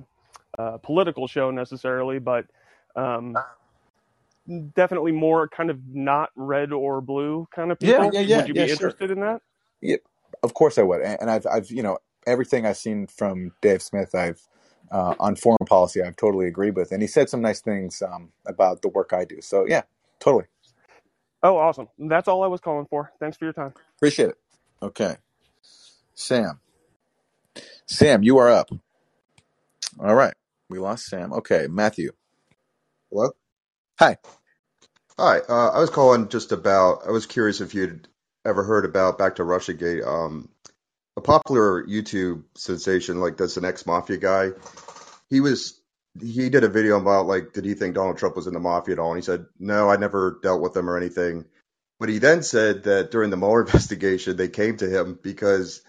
a political show necessarily, but um, definitely more kind of not red or blue kind of people. yeah, yeah, yeah. Would you yeah, be sure. interested in that? Yeah, of course I would. And and I've, I've, you know, everything I've seen from Dave Smith, I've uh, on foreign policy, I've totally agreed with, and he said some nice things um, about the work I do. So yeah, totally Oh, awesome. That's all I was calling for. Thanks for your time. appreciate it. Okay, Sam, Sam, you are up. All right, we lost Sam. Okay, Matthew. Hello? Hi. Hi. Uh, I was calling just about, I was curious if you'd ever heard about Back to Russiagate. Um, a popular YouTube sensation, like this, an ex-mafia guy. He was, he did a video about, like, did he think Donald Trump was in the mafia at all? And he said, no, I never dealt with them or anything. But he then said that during the Mueller [laughs] investigation, they came to him because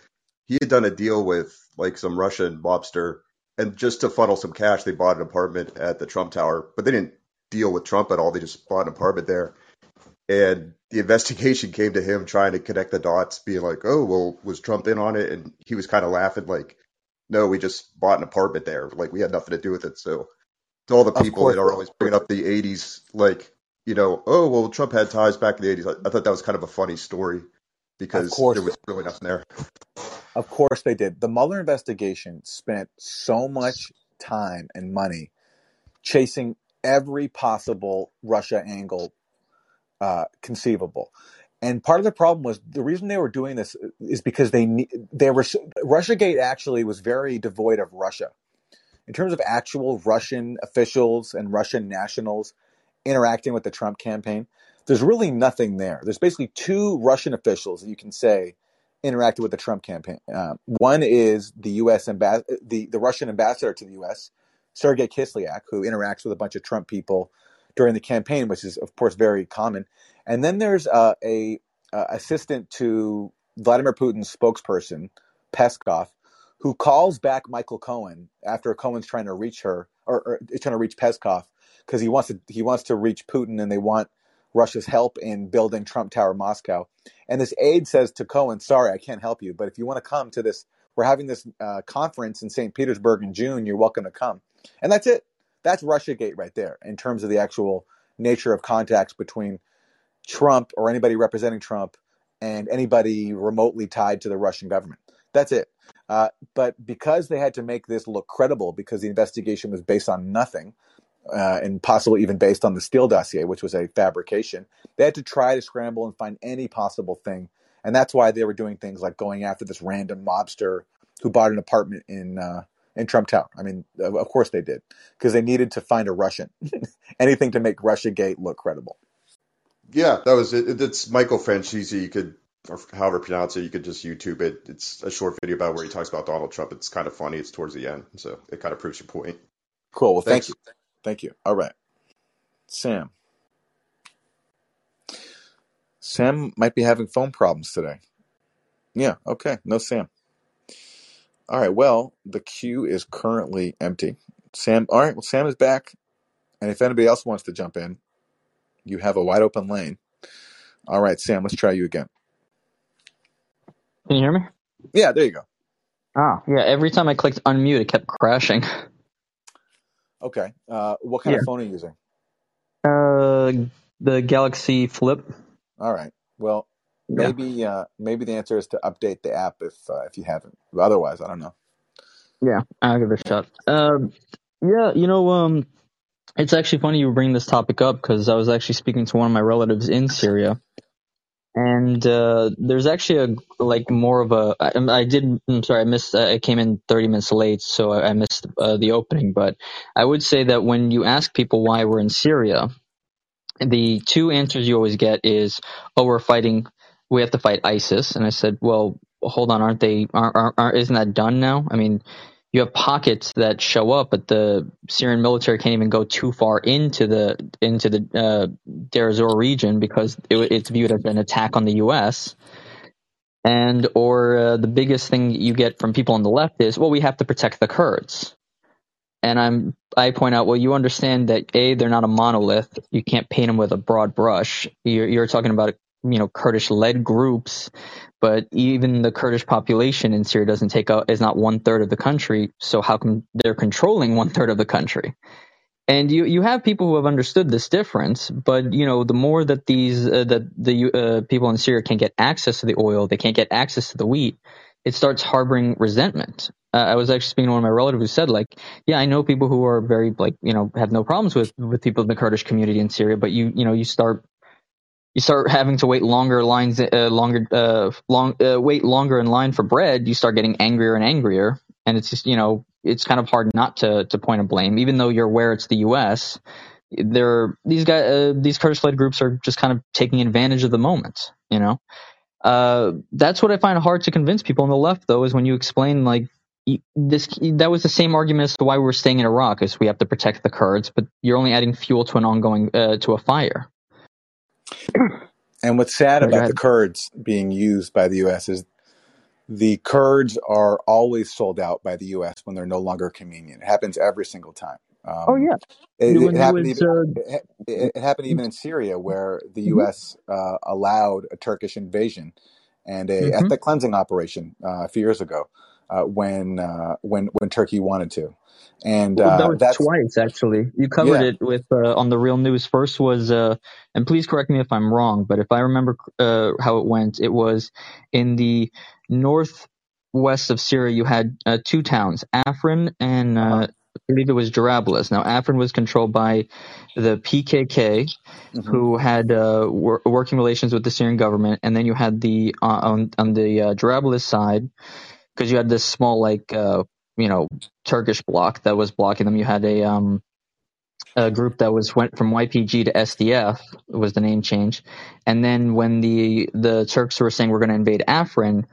he had done a deal with, like, some Russian mobster. And just to funnel some cash, they bought an apartment at the Trump Tower. But they didn't deal with Trump at all. They just bought an apartment there. And the investigation came to him trying to connect the dots, being like, oh, well, was Trump in on it? And he was kind of laughing, like, no, we just bought an apartment there. Like, we had nothing to do with it. So, to all the people that are always bringing up the 80s, like, you know, oh, well, Trump had ties back in the 80s. I, I thought that was kind of a funny story because there was really nothing there. of course they did. The Mueller investigation spent so much time and money chasing every possible Russia angle uh, conceivable. And part of the problem was the reason they were doing this is because they they were RussiaGate actually was very devoid of Russia in terms of actual Russian officials and Russian nationals interacting with the Trump campaign. There's really nothing there. There's basically two Russian officials that you can say interacted with the Trump campaign. Uh, one is the U.S. Ambas- the the Russian ambassador to the U.S. Sergei Kislyak, who interacts with a bunch of Trump people during the campaign, which is of course very common. And then there's uh, a assistant to Vladimir Putin's spokesperson, Peskov, who calls back Michael Cohen after Cohen's trying to reach her or, or trying to reach Peskov because he wants to he wants to reach Putin and they want Russia's help in building Trump Tower Moscow. And this aide says to Cohen, "Sorry, I can't help you, but if you want to come to this, we're having this uh, conference in St. Petersburg in June. You're welcome to come." And that's it. That's RussiaGate right there in terms of the actual nature of contacts between Trump or anybody representing Trump and anybody remotely tied to the Russian government. That's it. Uh, but because they had to make this look credible, because the investigation was based on nothing, uh, and possibly even based on the Steele dossier, which was a fabrication, they had to try to scramble and find any possible thing. And that's why they were doing things like going after this random mobster who bought an apartment in uh, in Trump Tower. I mean, of course they did, because they needed to find a Russian, [laughs] anything to make Russia Gate look credible. Yeah, that was it. It's Michael Franzese. You could, or however pronounce it, you could just YouTube it. It's a short video about where he talks about Donald Trump. It's kind of funny. It's towards the end, so it kind of proves your point. Cool. Well, thank you. Thank you. All right. Sam. Sam might be having phone problems today. Yeah. Okay. No Sam. All right. Well, the queue is currently empty. Sam. All right. Well, Sam is back, and if anybody else wants to jump in, you have a wide open lane. All right, Sam. Let's try you again. Can you hear me? Yeah. There you go. Ah, yeah. Every time I clicked unmute, it kept crashing. [laughs] Okay. Uh, what kind Yeah. of phone are you using? Uh, the Galaxy Flip. All right. Well, Yeah. maybe uh, maybe the answer is to update the app if uh, if you haven't. Otherwise, I don't know. Yeah, I'll give it a shot. Um, yeah, you know, um, it's actually funny you bring this topic up because I was actually speaking to one of my relatives in Syria, and uh, there's actually a like more of a. I, I did. I'm sorry, I missed. I came in 30 minutes late, so I, I missed uh, the opening. But I would say that when you ask people why we're in Syria, the two answers you always get is, "Oh, we're fighting. We have to fight ISIS." And I said, "Well, hold on, aren't they? Aren't, aren't, isn't that done now? I mean, you have pockets that show up, but the Syrian military can't even go too far into the into the uh, Deir ez-Zor region because it, it's viewed as an attack on the U.S." And or uh, the biggest thing you get from people on the left is, "Well, we have to protect the Kurds." and I'm I point out, well, you understand that a they're not a monolith. You can't paint them with a broad brush. You're, you're talking about you know Kurdish led groups, but even the Kurdish population in Syria doesn't take out is not one third of the country. So how come they're controlling one third of the country? And you you have people who have understood this difference, but you know the more that these uh, that the uh, people in Syria can't get access to the oil, they can't get access to the wheat. It starts harboring resentment. Uh, I was actually speaking to one of my relatives who said, like, yeah, I know people who are very like you know have no problems with with people in the Kurdish community in Syria, but you you know you start you start having to wait longer lines uh, longer uh, long uh, wait longer in line for bread. You start getting angrier and angrier, and it's just you know it's kind of hard not to to point a blame, even though you're aware it's the U.S. They're these guys uh, these Kurdish led groups are just kind of taking advantage of the moment, you know. Uh, that's what I find hard to convince people on the left, though, is when you explain like this. That was the same argument as to why we were staying in Iraq, is we have to protect the Kurds, but you're only adding fuel to an ongoing uh, to a fire. And what's sad about the. Kurds being used by the U.S. is the Kurds are always sold out by the U.S. when they're no longer convenient. It happens every single time. Oh Um, yeah, it, it happened was even uh, it, it happened even in Syria, where the hmm U.S. Uh, allowed a Turkish invasion and a hmm ethnic cleansing operation uh, a few years ago uh, when uh, when when Turkey wanted to, and Well, that uh, was that's twice actually. You covered yeah. it with uh, on the real news. First was, uh, and please correct me if I'm wrong, but if I remember uh, how it went, it was in the northwest of Syria. You had uh, two towns, Afrin and Uh-huh. uh, I believe it was Jarablus. Now Afrin was controlled by the PKK, hmm who had uh, wor- working relations with the Syrian government, and then you had the uh, on on the uh, Jarablus side because you had this small like uh, you know Turkish bloc that was blocking them. You had a um a group that was went from YPG to SDF was the name change, and then when the the Turks were saying we're going to invade Afrin,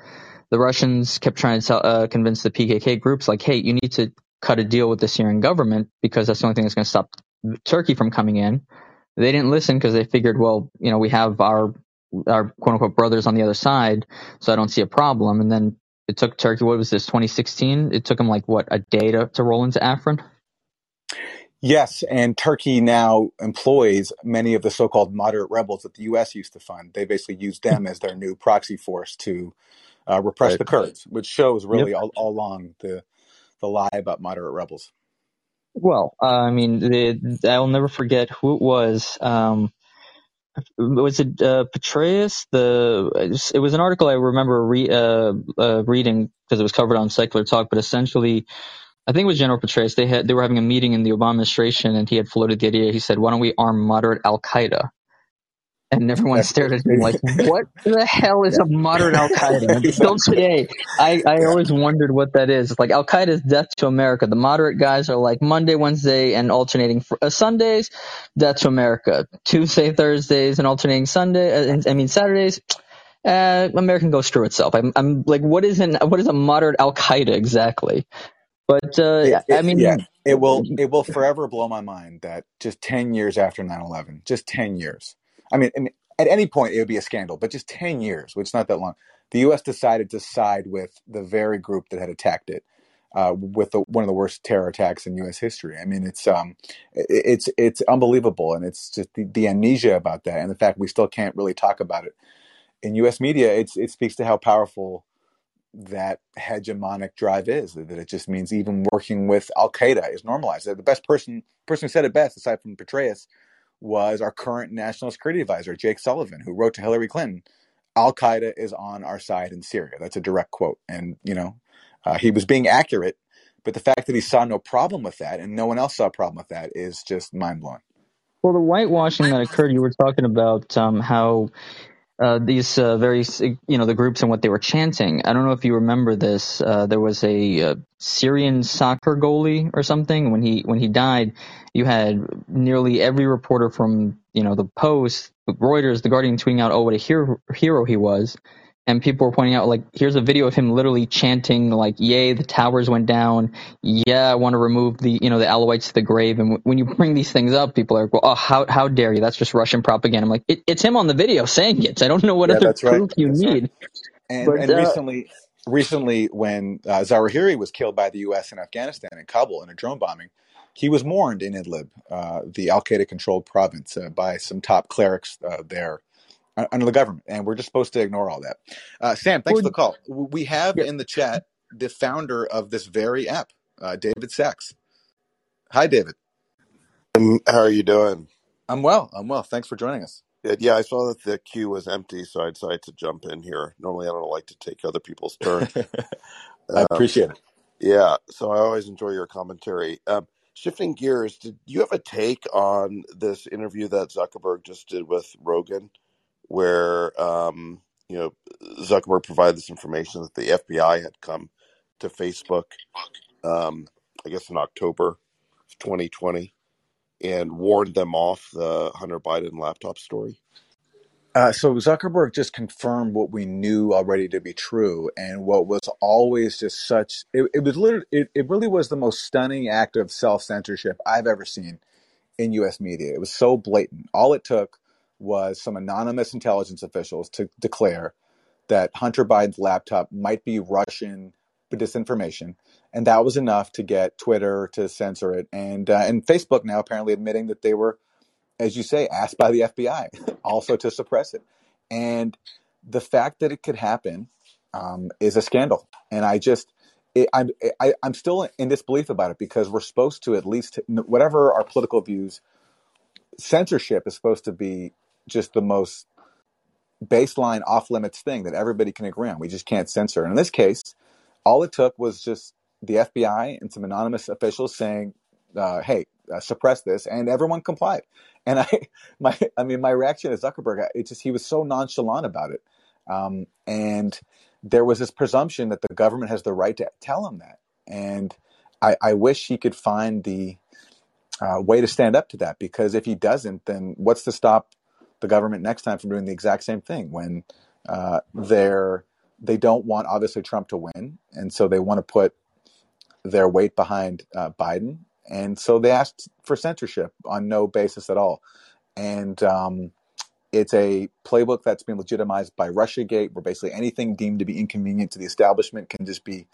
the Russians kept trying to uh, convince the PKK groups like, hey, you need to cut a deal with the Syrian government because that's the only thing that's going to stop Turkey from coming in. They didn't listen because they figured, well, you know, we have our our quote unquote brothers on the other side, so I don't see a problem. And then it took Turkey. What was this? 2016. It took them like what a day to, to roll into Afrin. Yes, and Turkey now employs many of the so-called moderate rebels that the U.S. used to fund. They basically use them as their new proxy force to uh, repress Right. the Kurds, which shows Yep. really all, all along the the lie about moderate rebels. Well, uh, I mean, the, I'll never forget who it was. Um, was it uh, Petraeus? The it was an article I remember re, uh, uh, reading because it was covered on Secular Talk. But essentially, I think it was General Petraeus. They had they were having a meeting in the Obama administration, and he had floated the idea. He said, "Why don't we arm moderate Al Qaeda?" And everyone stared at me like, "What the hell is a moderate Al Qaeda?" [laughs] Today, I, I always wondered what that is. It's like Al Qaeda is death to America. The moderate guys are like Monday, Wednesday, and alternating fr- uh, Sundays, death to America. Tuesday, Thursdays, and alternating Sunday. Uh, I mean Saturdays. Uh, America can go screw itself. I'm, I'm like, what is an what is a moderate Al Qaeda exactly? But uh, It, I mean, yeah, it will it will forever blow my mind that just ten years after 9-11, just ten years. I mean, at any point it would be a scandal, but just 10 years, which is not that long, the U.S. decided to side with the very group that had attacked it. Uh, with the, one of the worst terror attacks in U.S. history. I mean, it's um, it's it's unbelievable, and it's just the, the amnesia about that, and the fact we still can't really talk about it in U.S. media. It's it speaks to how powerful that hegemonic drive is. That it just means even working with Al Qaeda is normalized. The best person person who said it best, aside from Petraeus, was our current national security advisor, Jake Sullivan, who wrote to Hillary Clinton, Al Qaeda is on our side in Syria. That's a direct quote. And, you know, uh, he was being accurate, but the fact that he saw no problem with that and no one else saw a problem with that is just mind blowing. Well, the whitewashing that occurred, you were talking about um, how uh, these uh, very, you know, the groups and what they were chanting. I don't know if you remember this. Uh, there was a, a, uh, Syrian soccer goalie or something. When he when he died, you had nearly every reporter from you know the Post, Reuters, the Guardian tweeting out, "Oh, what a hero, hero he was." And people were pointing out like here's a video of him literally chanting like yay the towers went down. Yeah i want to remove the you know the alawites to the grave. And w- when you bring these things up people are like well oh how, how dare you? That's just russian propaganda. I'm like it, it's him on the video saying it. So i don't know what yeah, other proof right. you that's need. Right. and, but, and uh, recently recently when uh, was killed by the us in afghanistan in kabul in a drone bombing he was mourned in idlib uh, the al-qaeda controlled province uh, by some top clerics uh, there under the government, and we're just supposed to ignore all that. Uh, Sam, thanks for the call. We have Yeah. in the chat the founder of this very app, uh, David Sacks. Hi, David. Um, how are you doing? I'm well. I'm well. Thanks for joining us. Good. Yeah, I saw that the queue was empty, so I decided to jump in here. Normally, I don't like to take other people's turn. [laughs] I Um, appreciate it. yeah, so I always enjoy your commentary. Um, shifting gears, did you have a take on this interview that Zuckerberg just did with Rogan, where um, you know Zuckerberg provided this information that the FBI had come to Facebook, um, I guess in October of 2020, and warned them off the Hunter Biden laptop story? Uh, so Zuckerberg just confirmed what we knew already to be true, and what was always just such. It, it was literally. It, it really was the most stunning act of self censorship I've ever seen in U.S. media. It was so blatant. All it took was some anonymous intelligence officials to declare that Hunter Biden's laptop might be Russian disinformation, and that was enough to get Twitter to censor it, and uh, and Facebook now apparently admitting that they were as you say, asked by the FBI [laughs] also to suppress it. And the fact that it could happen um, is a scandal. And I just, I'm, I, I'm still in disbelief about it because we're supposed to at least, whatever our political views, censorship is supposed to be just the most baseline off limits thing that everybody can agree on. We just can't censor. And in this case, all it took was just the FBI and some anonymous officials saying, uh, "Hey, uh, suppress this," and everyone complied. And [laughs] I, my, I mean, my reaction to Zuckerberg, it just he was so nonchalant about it, um, and there was this presumption that the government has the right to tell him that. And I, I wish he could find the uh, way to stand up to that because if he doesn't, then what's to stop the government next time from doing the exact same thing when uh, they're they don't want obviously Trump to win, and so they want to put their weight behind uh, Biden, and so they asked for censorship on no basis at all, and um, it's a playbook that's been legitimized by RussiaGate, where basically anything deemed to be inconvenient to the establishment can just be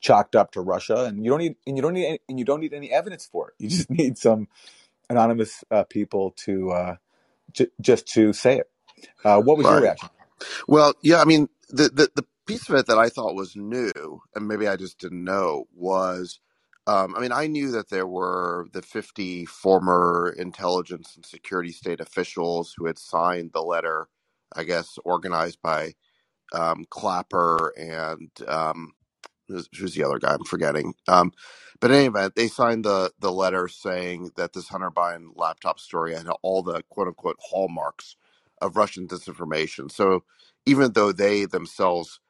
chalked up to Russia, and you don't need and you don't need any, and you don't need any evidence for it. You just [laughs] need some anonymous uh, people to uh, j- just to say it. Uh, what was your reaction? Well, yeah, I mean, the, the the piece of it that I thought was new, and maybe I just didn't know, was, um, I mean, I knew that there were the 50 former intelligence and security state officials who had signed the letter, I guess, organized by um, Clapper and um, who's, who's the other guy? I'm forgetting. Um, but in any event, they signed the the letter saying that this Hunter Biden laptop story had all the quote unquote hallmarks of Russian disinformation. So even though they themselves,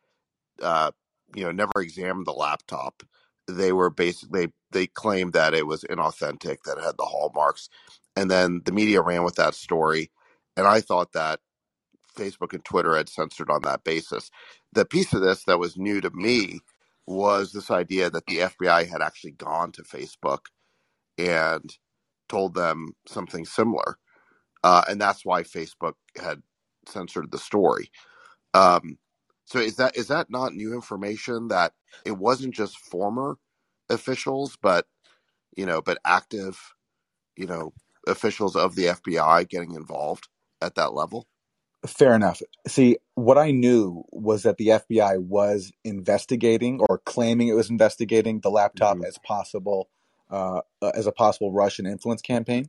uh, you know, never examined the laptop, they were basically they claimed that it was inauthentic, that it had the hallmarks, and then the media ran with that story. And I thought that Facebook and Twitter had censored on that basis. The piece of this that was new to me was this idea that the FBI had actually gone to Facebook and told them something similar. Uh, and that's why Facebook had censored the story. Um, so is that is that not new information that it wasn't just former officials, but you know, but active, you know, officials of the FBI getting involved at that level? Fair enough. See, what I knew was that the FBI was investigating or claiming it was investigating the laptop hmm as possible uh, uh, as a possible Russian influence campaign.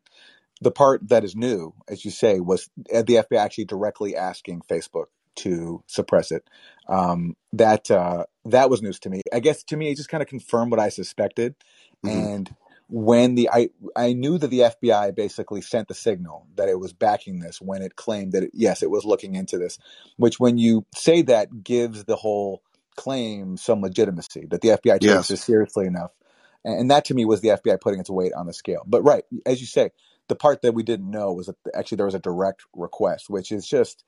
The part that is new, as you say, was uh, the FBI actually directly asking Facebook to suppress it. Um, that uh, that was news to me. I guess to me, it just kind of confirmed what I suspected. hmm And when the I I knew that the FBI basically sent the signal that it was backing this when it claimed that it, yes, it was looking into this. Which, when you say that, gives the whole claim some legitimacy that the FBI takes Yes. this seriously enough. And, and that to me was the FBI putting its weight on the scale. But right, as you say, the part that we didn't know was that actually there was a direct request, which is just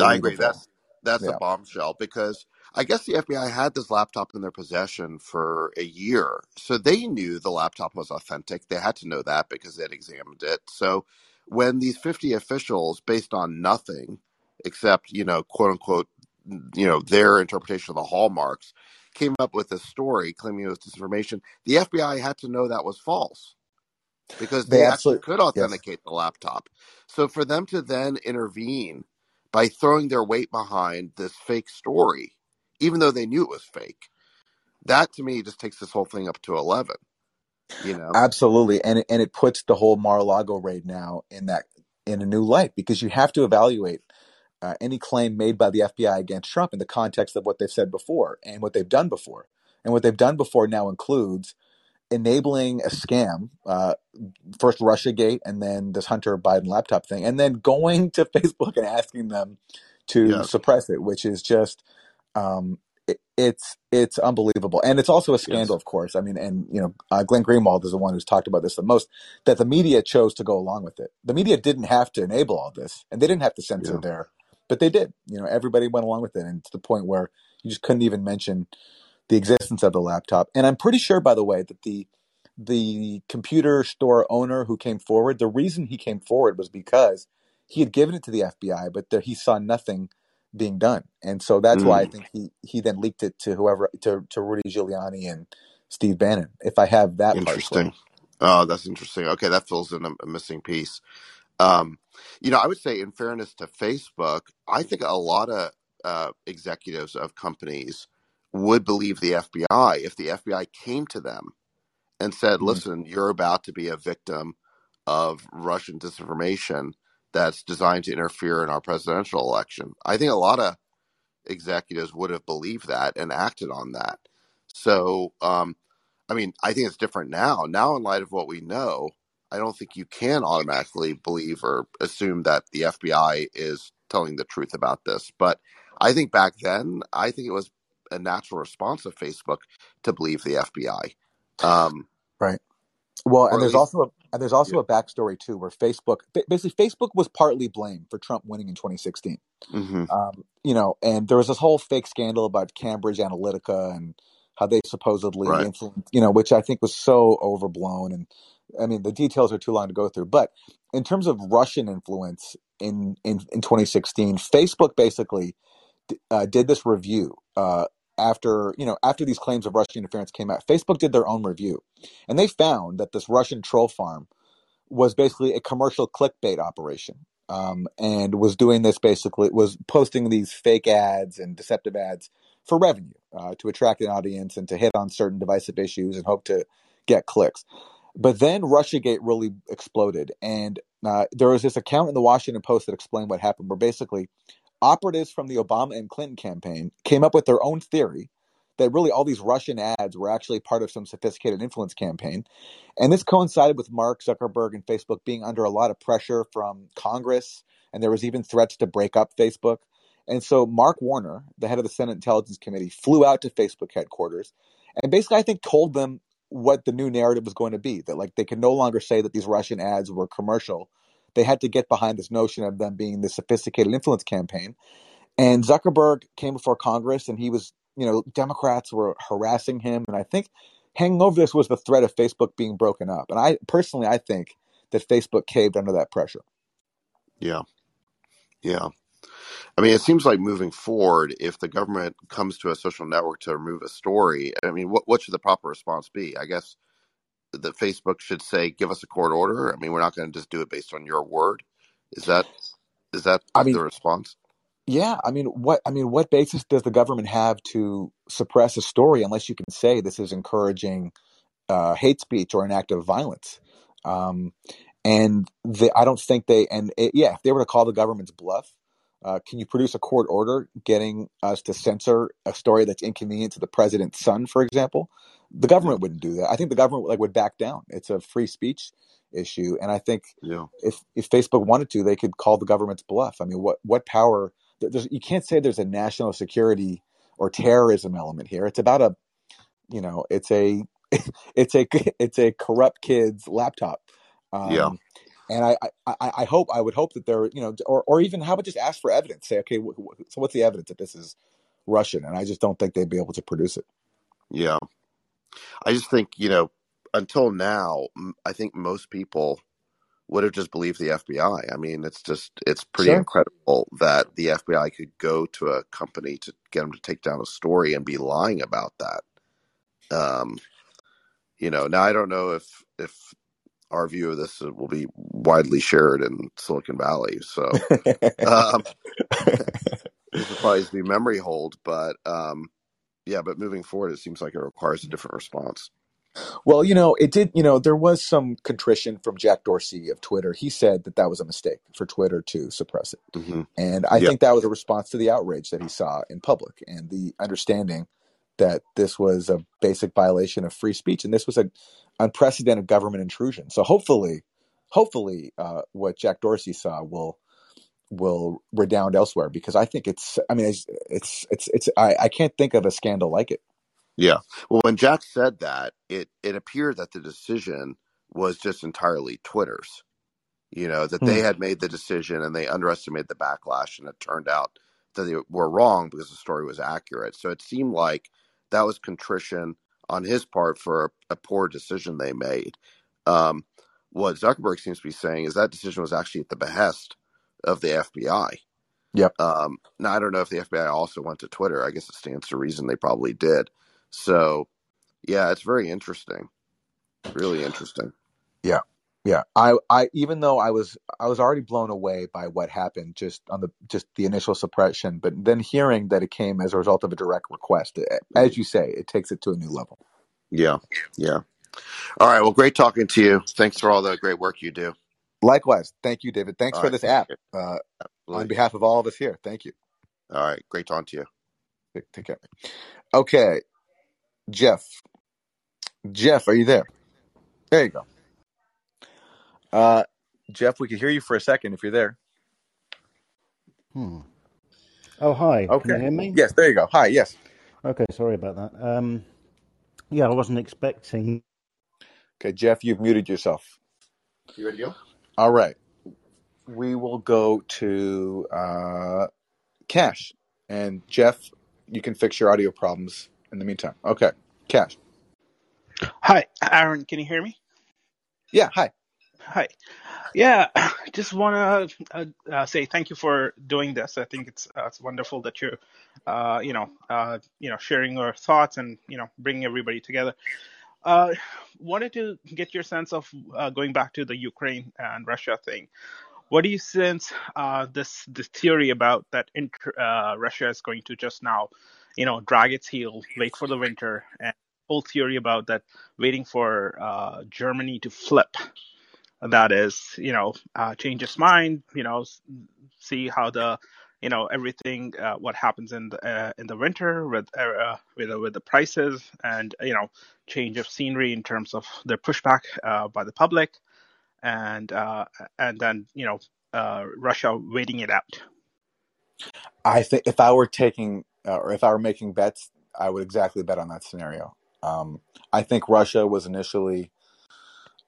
I agree. unbelievable. That's that's a bombshell because I guess the FBI had this laptop in their possession for a year, so they knew the laptop was authentic. They had to know that because they had examined it. So when these fifty officials, based on nothing except you know quote unquote you know their interpretation of the hallmarks, came up with this story claiming it was disinformation, the FBI had to know that was false because They they actually could yes. authenticate the laptop. So for them to then intervene by throwing their weight behind this fake story, even though they knew it was fake, that to me just takes this whole thing up to 11, you know? Absolutely, and it, and it puts the whole Mar-a-Lago raid now in that in a new light because you have to evaluate uh, any claim made by the FBI against Trump in the context of what they've said before and what they've done before, and what they've done before now includes enabling a scam, uh, first RussiaGate, and then this Hunter Biden laptop thing, and then going to [laughs] Facebook and asking them to Yes, suppress it, which is just um, it, it's it's unbelievable, and it's also a scandal, yes, of course. I mean, and you know, uh, Glenn Greenwald is the one who's talked about this the most. That the media chose to go along with it. The media didn't have to enable all this, and they didn't have to censor yeah, there, but they did. You know, everybody went along with it, and to the point where you just couldn't even mention the existence of the laptop. And I'm pretty sure, by the way, that the the computer store owner who came forward, the reason he came forward was because he had given it to the FBI, but there, he saw nothing being done, and so that's why I mm, think he he then leaked it to whoever to to Rudy Giuliani and Steve Bannon. If I have that part interesting. Oh, that's interesting. Okay, that fills in a, a missing piece. Um, you know, I would say, in fairness to Facebook, I think a lot of uh, executives of companies would believe the FBI if the FBI came to them and said, Mhm. listen, you're about to be a victim of Russian disinformation that's designed to interfere in our presidential election. I think a lot of executives would have believed that and acted on that. So, um, I mean, I think it's different now. Now, in light of what we know, I don't think you can automatically believe or assume that the FBI is telling the truth about this. But I think back then, I think it was a natural response of Facebook to believe the FBI. Um, right? Well, and there's least, also a, and there's yeah, also a backstory too, where Facebook basically Facebook was partly blamed for Trump winning in 2016. hmm Um, you know, and there was this whole fake scandal about Cambridge Analytica and how they supposedly right. influenced, you know, which I think was so overblown. And I mean, the details are too long to go through. But in terms of Russian influence in in, in 2016, Facebook basically d- uh, did this review uh, after you know after these claims of Russian interference came out. Facebook did their own review, and they found that this Russian troll farm was basically a commercial clickbait operation um, and was doing this basically was posting these fake ads and deceptive ads for revenue uh, to attract an audience and to hit on certain divisive issues and hope to get clicks but then russiagate really exploded and uh, there was this account in the washington post that explained what happened where basically operatives from the obama and clinton campaign came up with their own theory that really all these russian ads were actually part of some sophisticated influence campaign and this coincided with Mark Zuckerberg and Facebook being under a lot of pressure from Congress, and there was even threats to break up Facebook. And so Mark Warner, the head of the Senate Intelligence Committee, flew out to Facebook headquarters and basically, I think, told them what the new narrative was going to be that like they could no longer say that these Russian ads were commercial. They had to get behind this notion of them being the sophisticated influence campaign. And Zuckerberg came before Congress and he was, you know, Democrats were harassing him. And I think hanging over this was the threat of Facebook being broken up. And I personally, I think that Facebook caved under that pressure. Yeah. Yeah. I mean, it seems like moving forward, if the government comes to a social network to remove a story, I mean, what what should the proper response be? I guess that Facebook should say, "Give us a court order." I mean, we're not going to just do it based on your word. Is that is that I mean, the response? yeah. I mean, what I mean, what basis does the government have to suppress a story unless you can say this is encouraging uh, hate speech or an act of violence? Um, and the, I don't think they. And it, yeah, if they were to call the government's bluff, uh, can you produce a court order getting us to censor a story that's inconvenient to the president's son, for example? The government wouldn't do that. I think the government like would back down. It's a free speech issue, and I think yeah, if if Facebook wanted to, they could call the government's bluff. I mean, what what power? There's, you can't say there's a national security or terrorism element here. It's about a you know, it's a [laughs] it's a [laughs] it's a corrupt kid's laptop. yeah, Um, and I, I, I I hope I would hope that there, you know, or or even how about just ask for evidence? Say, okay, wh- wh- so what's the evidence that this is Russian? And I just don't think they'd be able to produce it. yeah. I just think you know, until now, I think most people would have just believed the FBI. I mean, it's just it's pretty Sure. incredible that the FBI could go to a company to get them to take down a story and be lying about that. Um, you know, now I don't know if if our view of this will be widely shared in Silicon Valley. So [laughs] um, [laughs] this will probably be memory hold, but um, yeah. But moving forward, it seems like it requires a different response. well, you know, it did. You know, there was some contrition from Jack Dorsey of Twitter. He said that that was a mistake for Twitter to suppress it. hmm And I Yeah, think that was a response to the outrage that he saw in public and the understanding that this was a basic violation of free speech and this was a unprecedented government intrusion. So hopefully, hopefully, uh, what Jack Dorsey saw will will redound elsewhere because I think it's. I mean, it's it's it's, it's I, I can't think of a scandal like it. yeah. Well, when Jack said that, it it appeared that the decision was just entirely Twitter's. You know that Hmm. they had made the decision and they underestimated the backlash, and it turned out that they were wrong because the story was accurate. So it seemed like that was contrition on his part for a, a poor decision they made. Um, what Zuckerberg seems to be saying is that decision was actually at the behest of the FBI. Yep. Um, now I don't know if the FBI also went to Twitter. I guess it stands to reason they probably did. So yeah, it's very interesting. Really interesting. Yeah. Yeah. I, I even though I was I was already blown away by what happened just on the just the initial suppression, but then hearing that it came as a result of a direct request, eh, as you say, it takes it to a new level. Yeah. Yeah. All right. Well, great talking to you. Thanks for all the great work you do. Likewise, thank you, David. Thanks All for right. this app. Uh, on Absolutely. behalf of all of us here, thank you. All right. Great talking to you. Take, take care. Okay, Jeff. Jeff, are you there? There you go. Uh, Jeff, we could hear you for a second if you're there. Hmm. Oh, hi. Okay. Can you Okay. hear me? Yes, there you go. Hi. Yes. Okay, sorry about that. Um, yeah, I wasn't expecting. Okay, Jeff, you've muted yourself. You ready to go? All right. We will go to uh, Cash. And Jeff, you can fix your audio problems in the meantime. Okay. Cash. Hi, Aaron. Can you hear me? Yeah. Hi. Hi. Yeah, [clears throat] just want to uh, uh, say thank you for doing this. I think it's uh, it's wonderful that you're, uh, you know, uh, you know, sharing your thoughts and you know, bringing everybody together. Uh, wanted to get your sense of uh, going back to the Ukraine and Russia thing. What do you sense uh, this this theory about that inter, uh, Russia is going to just now, you know, drag its heel, wait for the winter, and whole theory about that waiting for uh, Germany to flip that is you know uh, change its mind you know see how the you know everything uh, what happens in the uh, in the winter with uh, with with the prices and you know change of scenery in terms of the pushback uh, by the public and uh, and then you know uh, Russia waiting it out I think if I were taking or if I were making bets, I would exactly bet on that scenario. Um, I think Russia was initially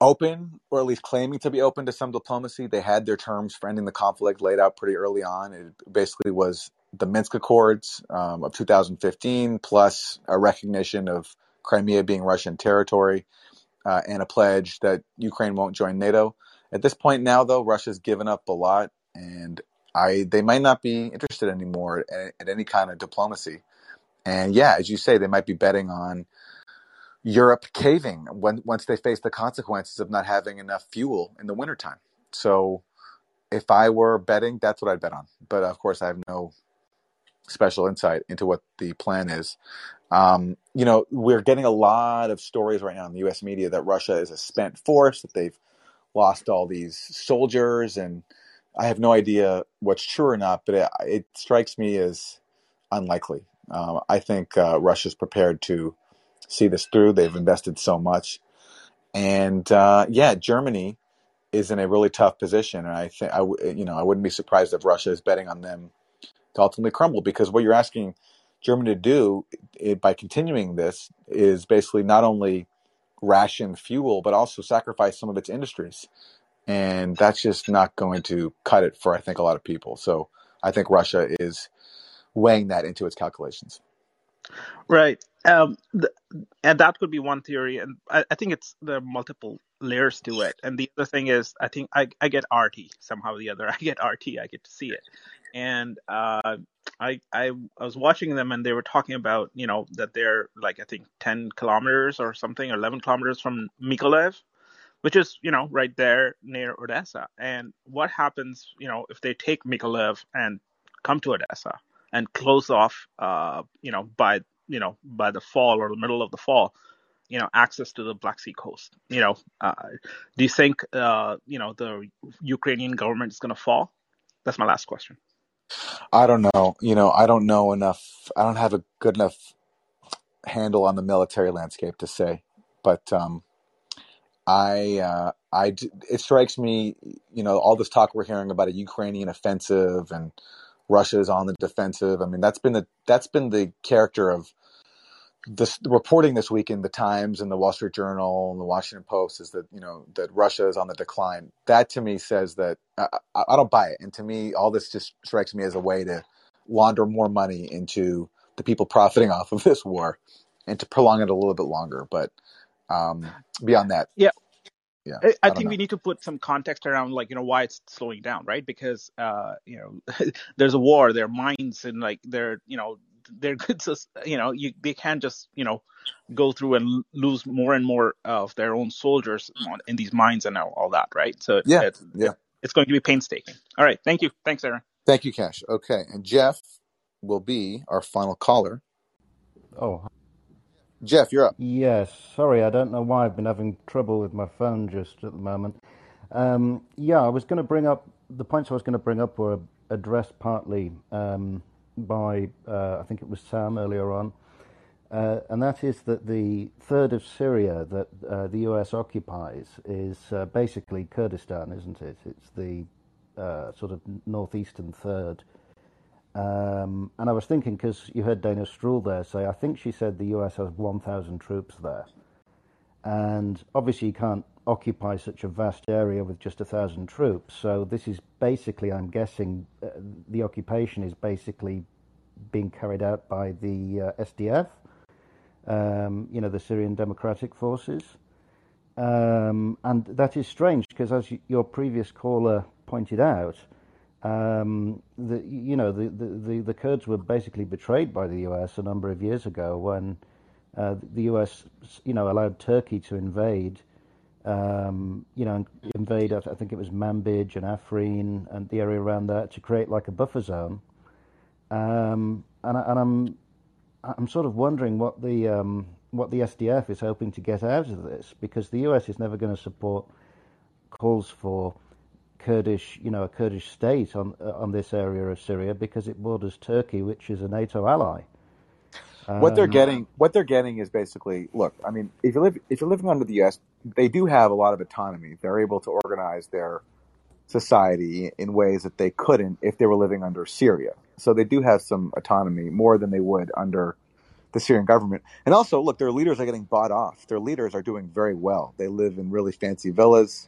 open, or at least claiming to be open to some diplomacy. They had their terms for ending the conflict laid out pretty early on. It basically was the Minsk Accords um, of 2015, plus a recognition of Crimea being Russian territory, uh, and a pledge that Ukraine won't join NATO. At this point now, though, Russia's given up a lot, and I they might not be interested anymore at, at any kind of diplomacy. And yeah, as you say, they might be betting on Europe caving when once they face the consequences of not having enough fuel in the wintertime. So if I were betting, that's what I'd bet on. But of course, I have no special insight into what the plan is. Um, you know, we're getting a lot of stories right now in the U.S. media that Russia is a spent force, that they've lost all these soldiers, and I have no idea what's true or not, but it, it strikes me as unlikely. Um, I think uh, Russia's prepared to see this through. They've invested so much, and uh, yeah, Germany is in a really tough position, and I think I you know I wouldn't be surprised if Russia is betting on them to ultimately crumble because what you're asking Germany to do it, by continuing this is basically not only ration fuel but also sacrifice some of its industries, and that's just not going to cut it for I think a lot of people. So I think Russia is weighing that into its calculations. Right. Um, th- and that could be one theory, and I, I think it's there are multiple layers to it. And the other thing is, I think I, I get RT somehow or the other. [laughs] I get RT. I get to see it, and uh, I, I I was watching them, and they were talking about you know that they're like I think ten kilometers or something, or eleven kilometers from Mykolaiv, which is you know right there near Odessa. And what happens you know if they take Mykolaiv and come to Odessa and close off uh, you know by you know by the fall or the middle of the fall you know access to the black sea coast you know uh, do you think uh, you know the ukrainian government is going to fall that's my last question I don't know. You know, I don't know enough. I don't have a good enough handle on the military landscape to say, but um, I, uh, I, it strikes me, you know, all this talk we're hearing about a Ukrainian offensive and Russia is on the defensive. I mean, that's been the that's been the character of this the reporting this week in the Times and the Wall Street Journal and the Washington Post is that you know that Russia is on the decline. That to me says that I, I, don't buy it, and to me, all this just strikes me as a way to launder more money into the people profiting off of [laughs] this war, and to prolong it a little bit longer. But um, beyond that, yeah yeah, I, I think know. we need to put some context around like you know why it's slowing down, right? Because uh, you know [laughs] there's a war, there are mines, and like they're you know they're good just you know you they can't just you know go through and lose more and more of their own soldiers in these mines and all, all that, right? So Yeah, it's yeah. it's going to be painstaking. All right, thank you, thanks, Aaron. Thank you, Cash. Okay, and Jeff will be our final caller. Oh, Jeff, you're up. yes. Sorry, I don't know why I've been having trouble with my phone just at the moment. Um, yeah, I was going to bring up the points I was going to bring up were addressed partly um, by uh, I think it was Sam earlier on, uh, and that is that the third of Syria that uh, the US occupies is uh, basically Kurdistan, isn't it? It's the uh, sort of northeastern third. Um, and I was thinking, because you heard Dana Stroul there say, I think she said the US has 1,000 troops there. And obviously, you can't occupy such a vast area with just a thousand troops. So, this is basically, I'm guessing, uh, the occupation is basically being carried out by the uh, SDF, um, you know, the Syrian Democratic Forces. Um, and that is strange because, as your previous caller pointed out, um, the, you know, the, the, the, Kurds were basically betrayed by the US a number of years ago when uh, the US, you know, allowed Turkey to invade, um, you know, invade, I think it was Manbij and Afrin and the area around there to create like a buffer zone. Um, and, I, and I'm I'm sort of wondering what the um, what the SDF is hoping to get out of this, because the US is never going to support calls for Kurdish, you know, a Kurdish state on uh, on this area of Syria because it borders Turkey, which is a NATO ally. what they're Um, getting what they're getting is basically look i mean if you live if you're living under the us they do have a lot of autonomy they're able to organize their society in ways that they couldn't if they were living under syria so they do have some autonomy more than they would under the syrian government and also look their leaders are getting bought off their leaders are doing very well they live in really fancy villas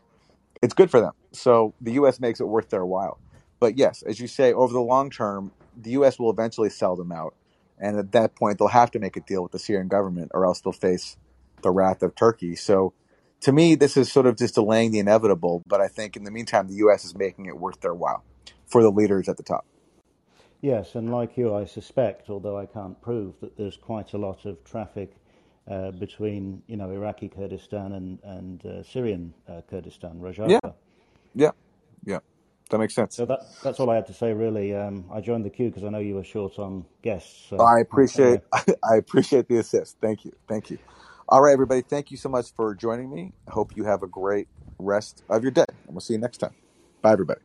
it's good for them. So the U.S. makes it worth their while. But yes, as you say, over the long term, the U.S. will eventually sell them out, and at that point, they'll have to make a deal with the Syrian government, or else they'll face the wrath of Turkey. So, to me, this is sort of just delaying the inevitable. But I think in the meantime, the U.S. is making it worth their while for the leaders at the top. Yes, and like you, I suspect, although I can't prove, that there's quite a lot of traffic uh, between you know Iraqi Kurdistan and and uh, Syrian uh, Kurdistan, Yeah, Rojava. yeah, yeah. That makes sense. So that that's all I had to say. Really, um, I joined the queue because I know you were short on guests. So I appreciate [laughs] I appreciate the assist. Thank you. Thank you. All right, everybody. Thank you so much for joining me. I hope you have a great rest of your day. And we'll see you next time. Bye, everybody.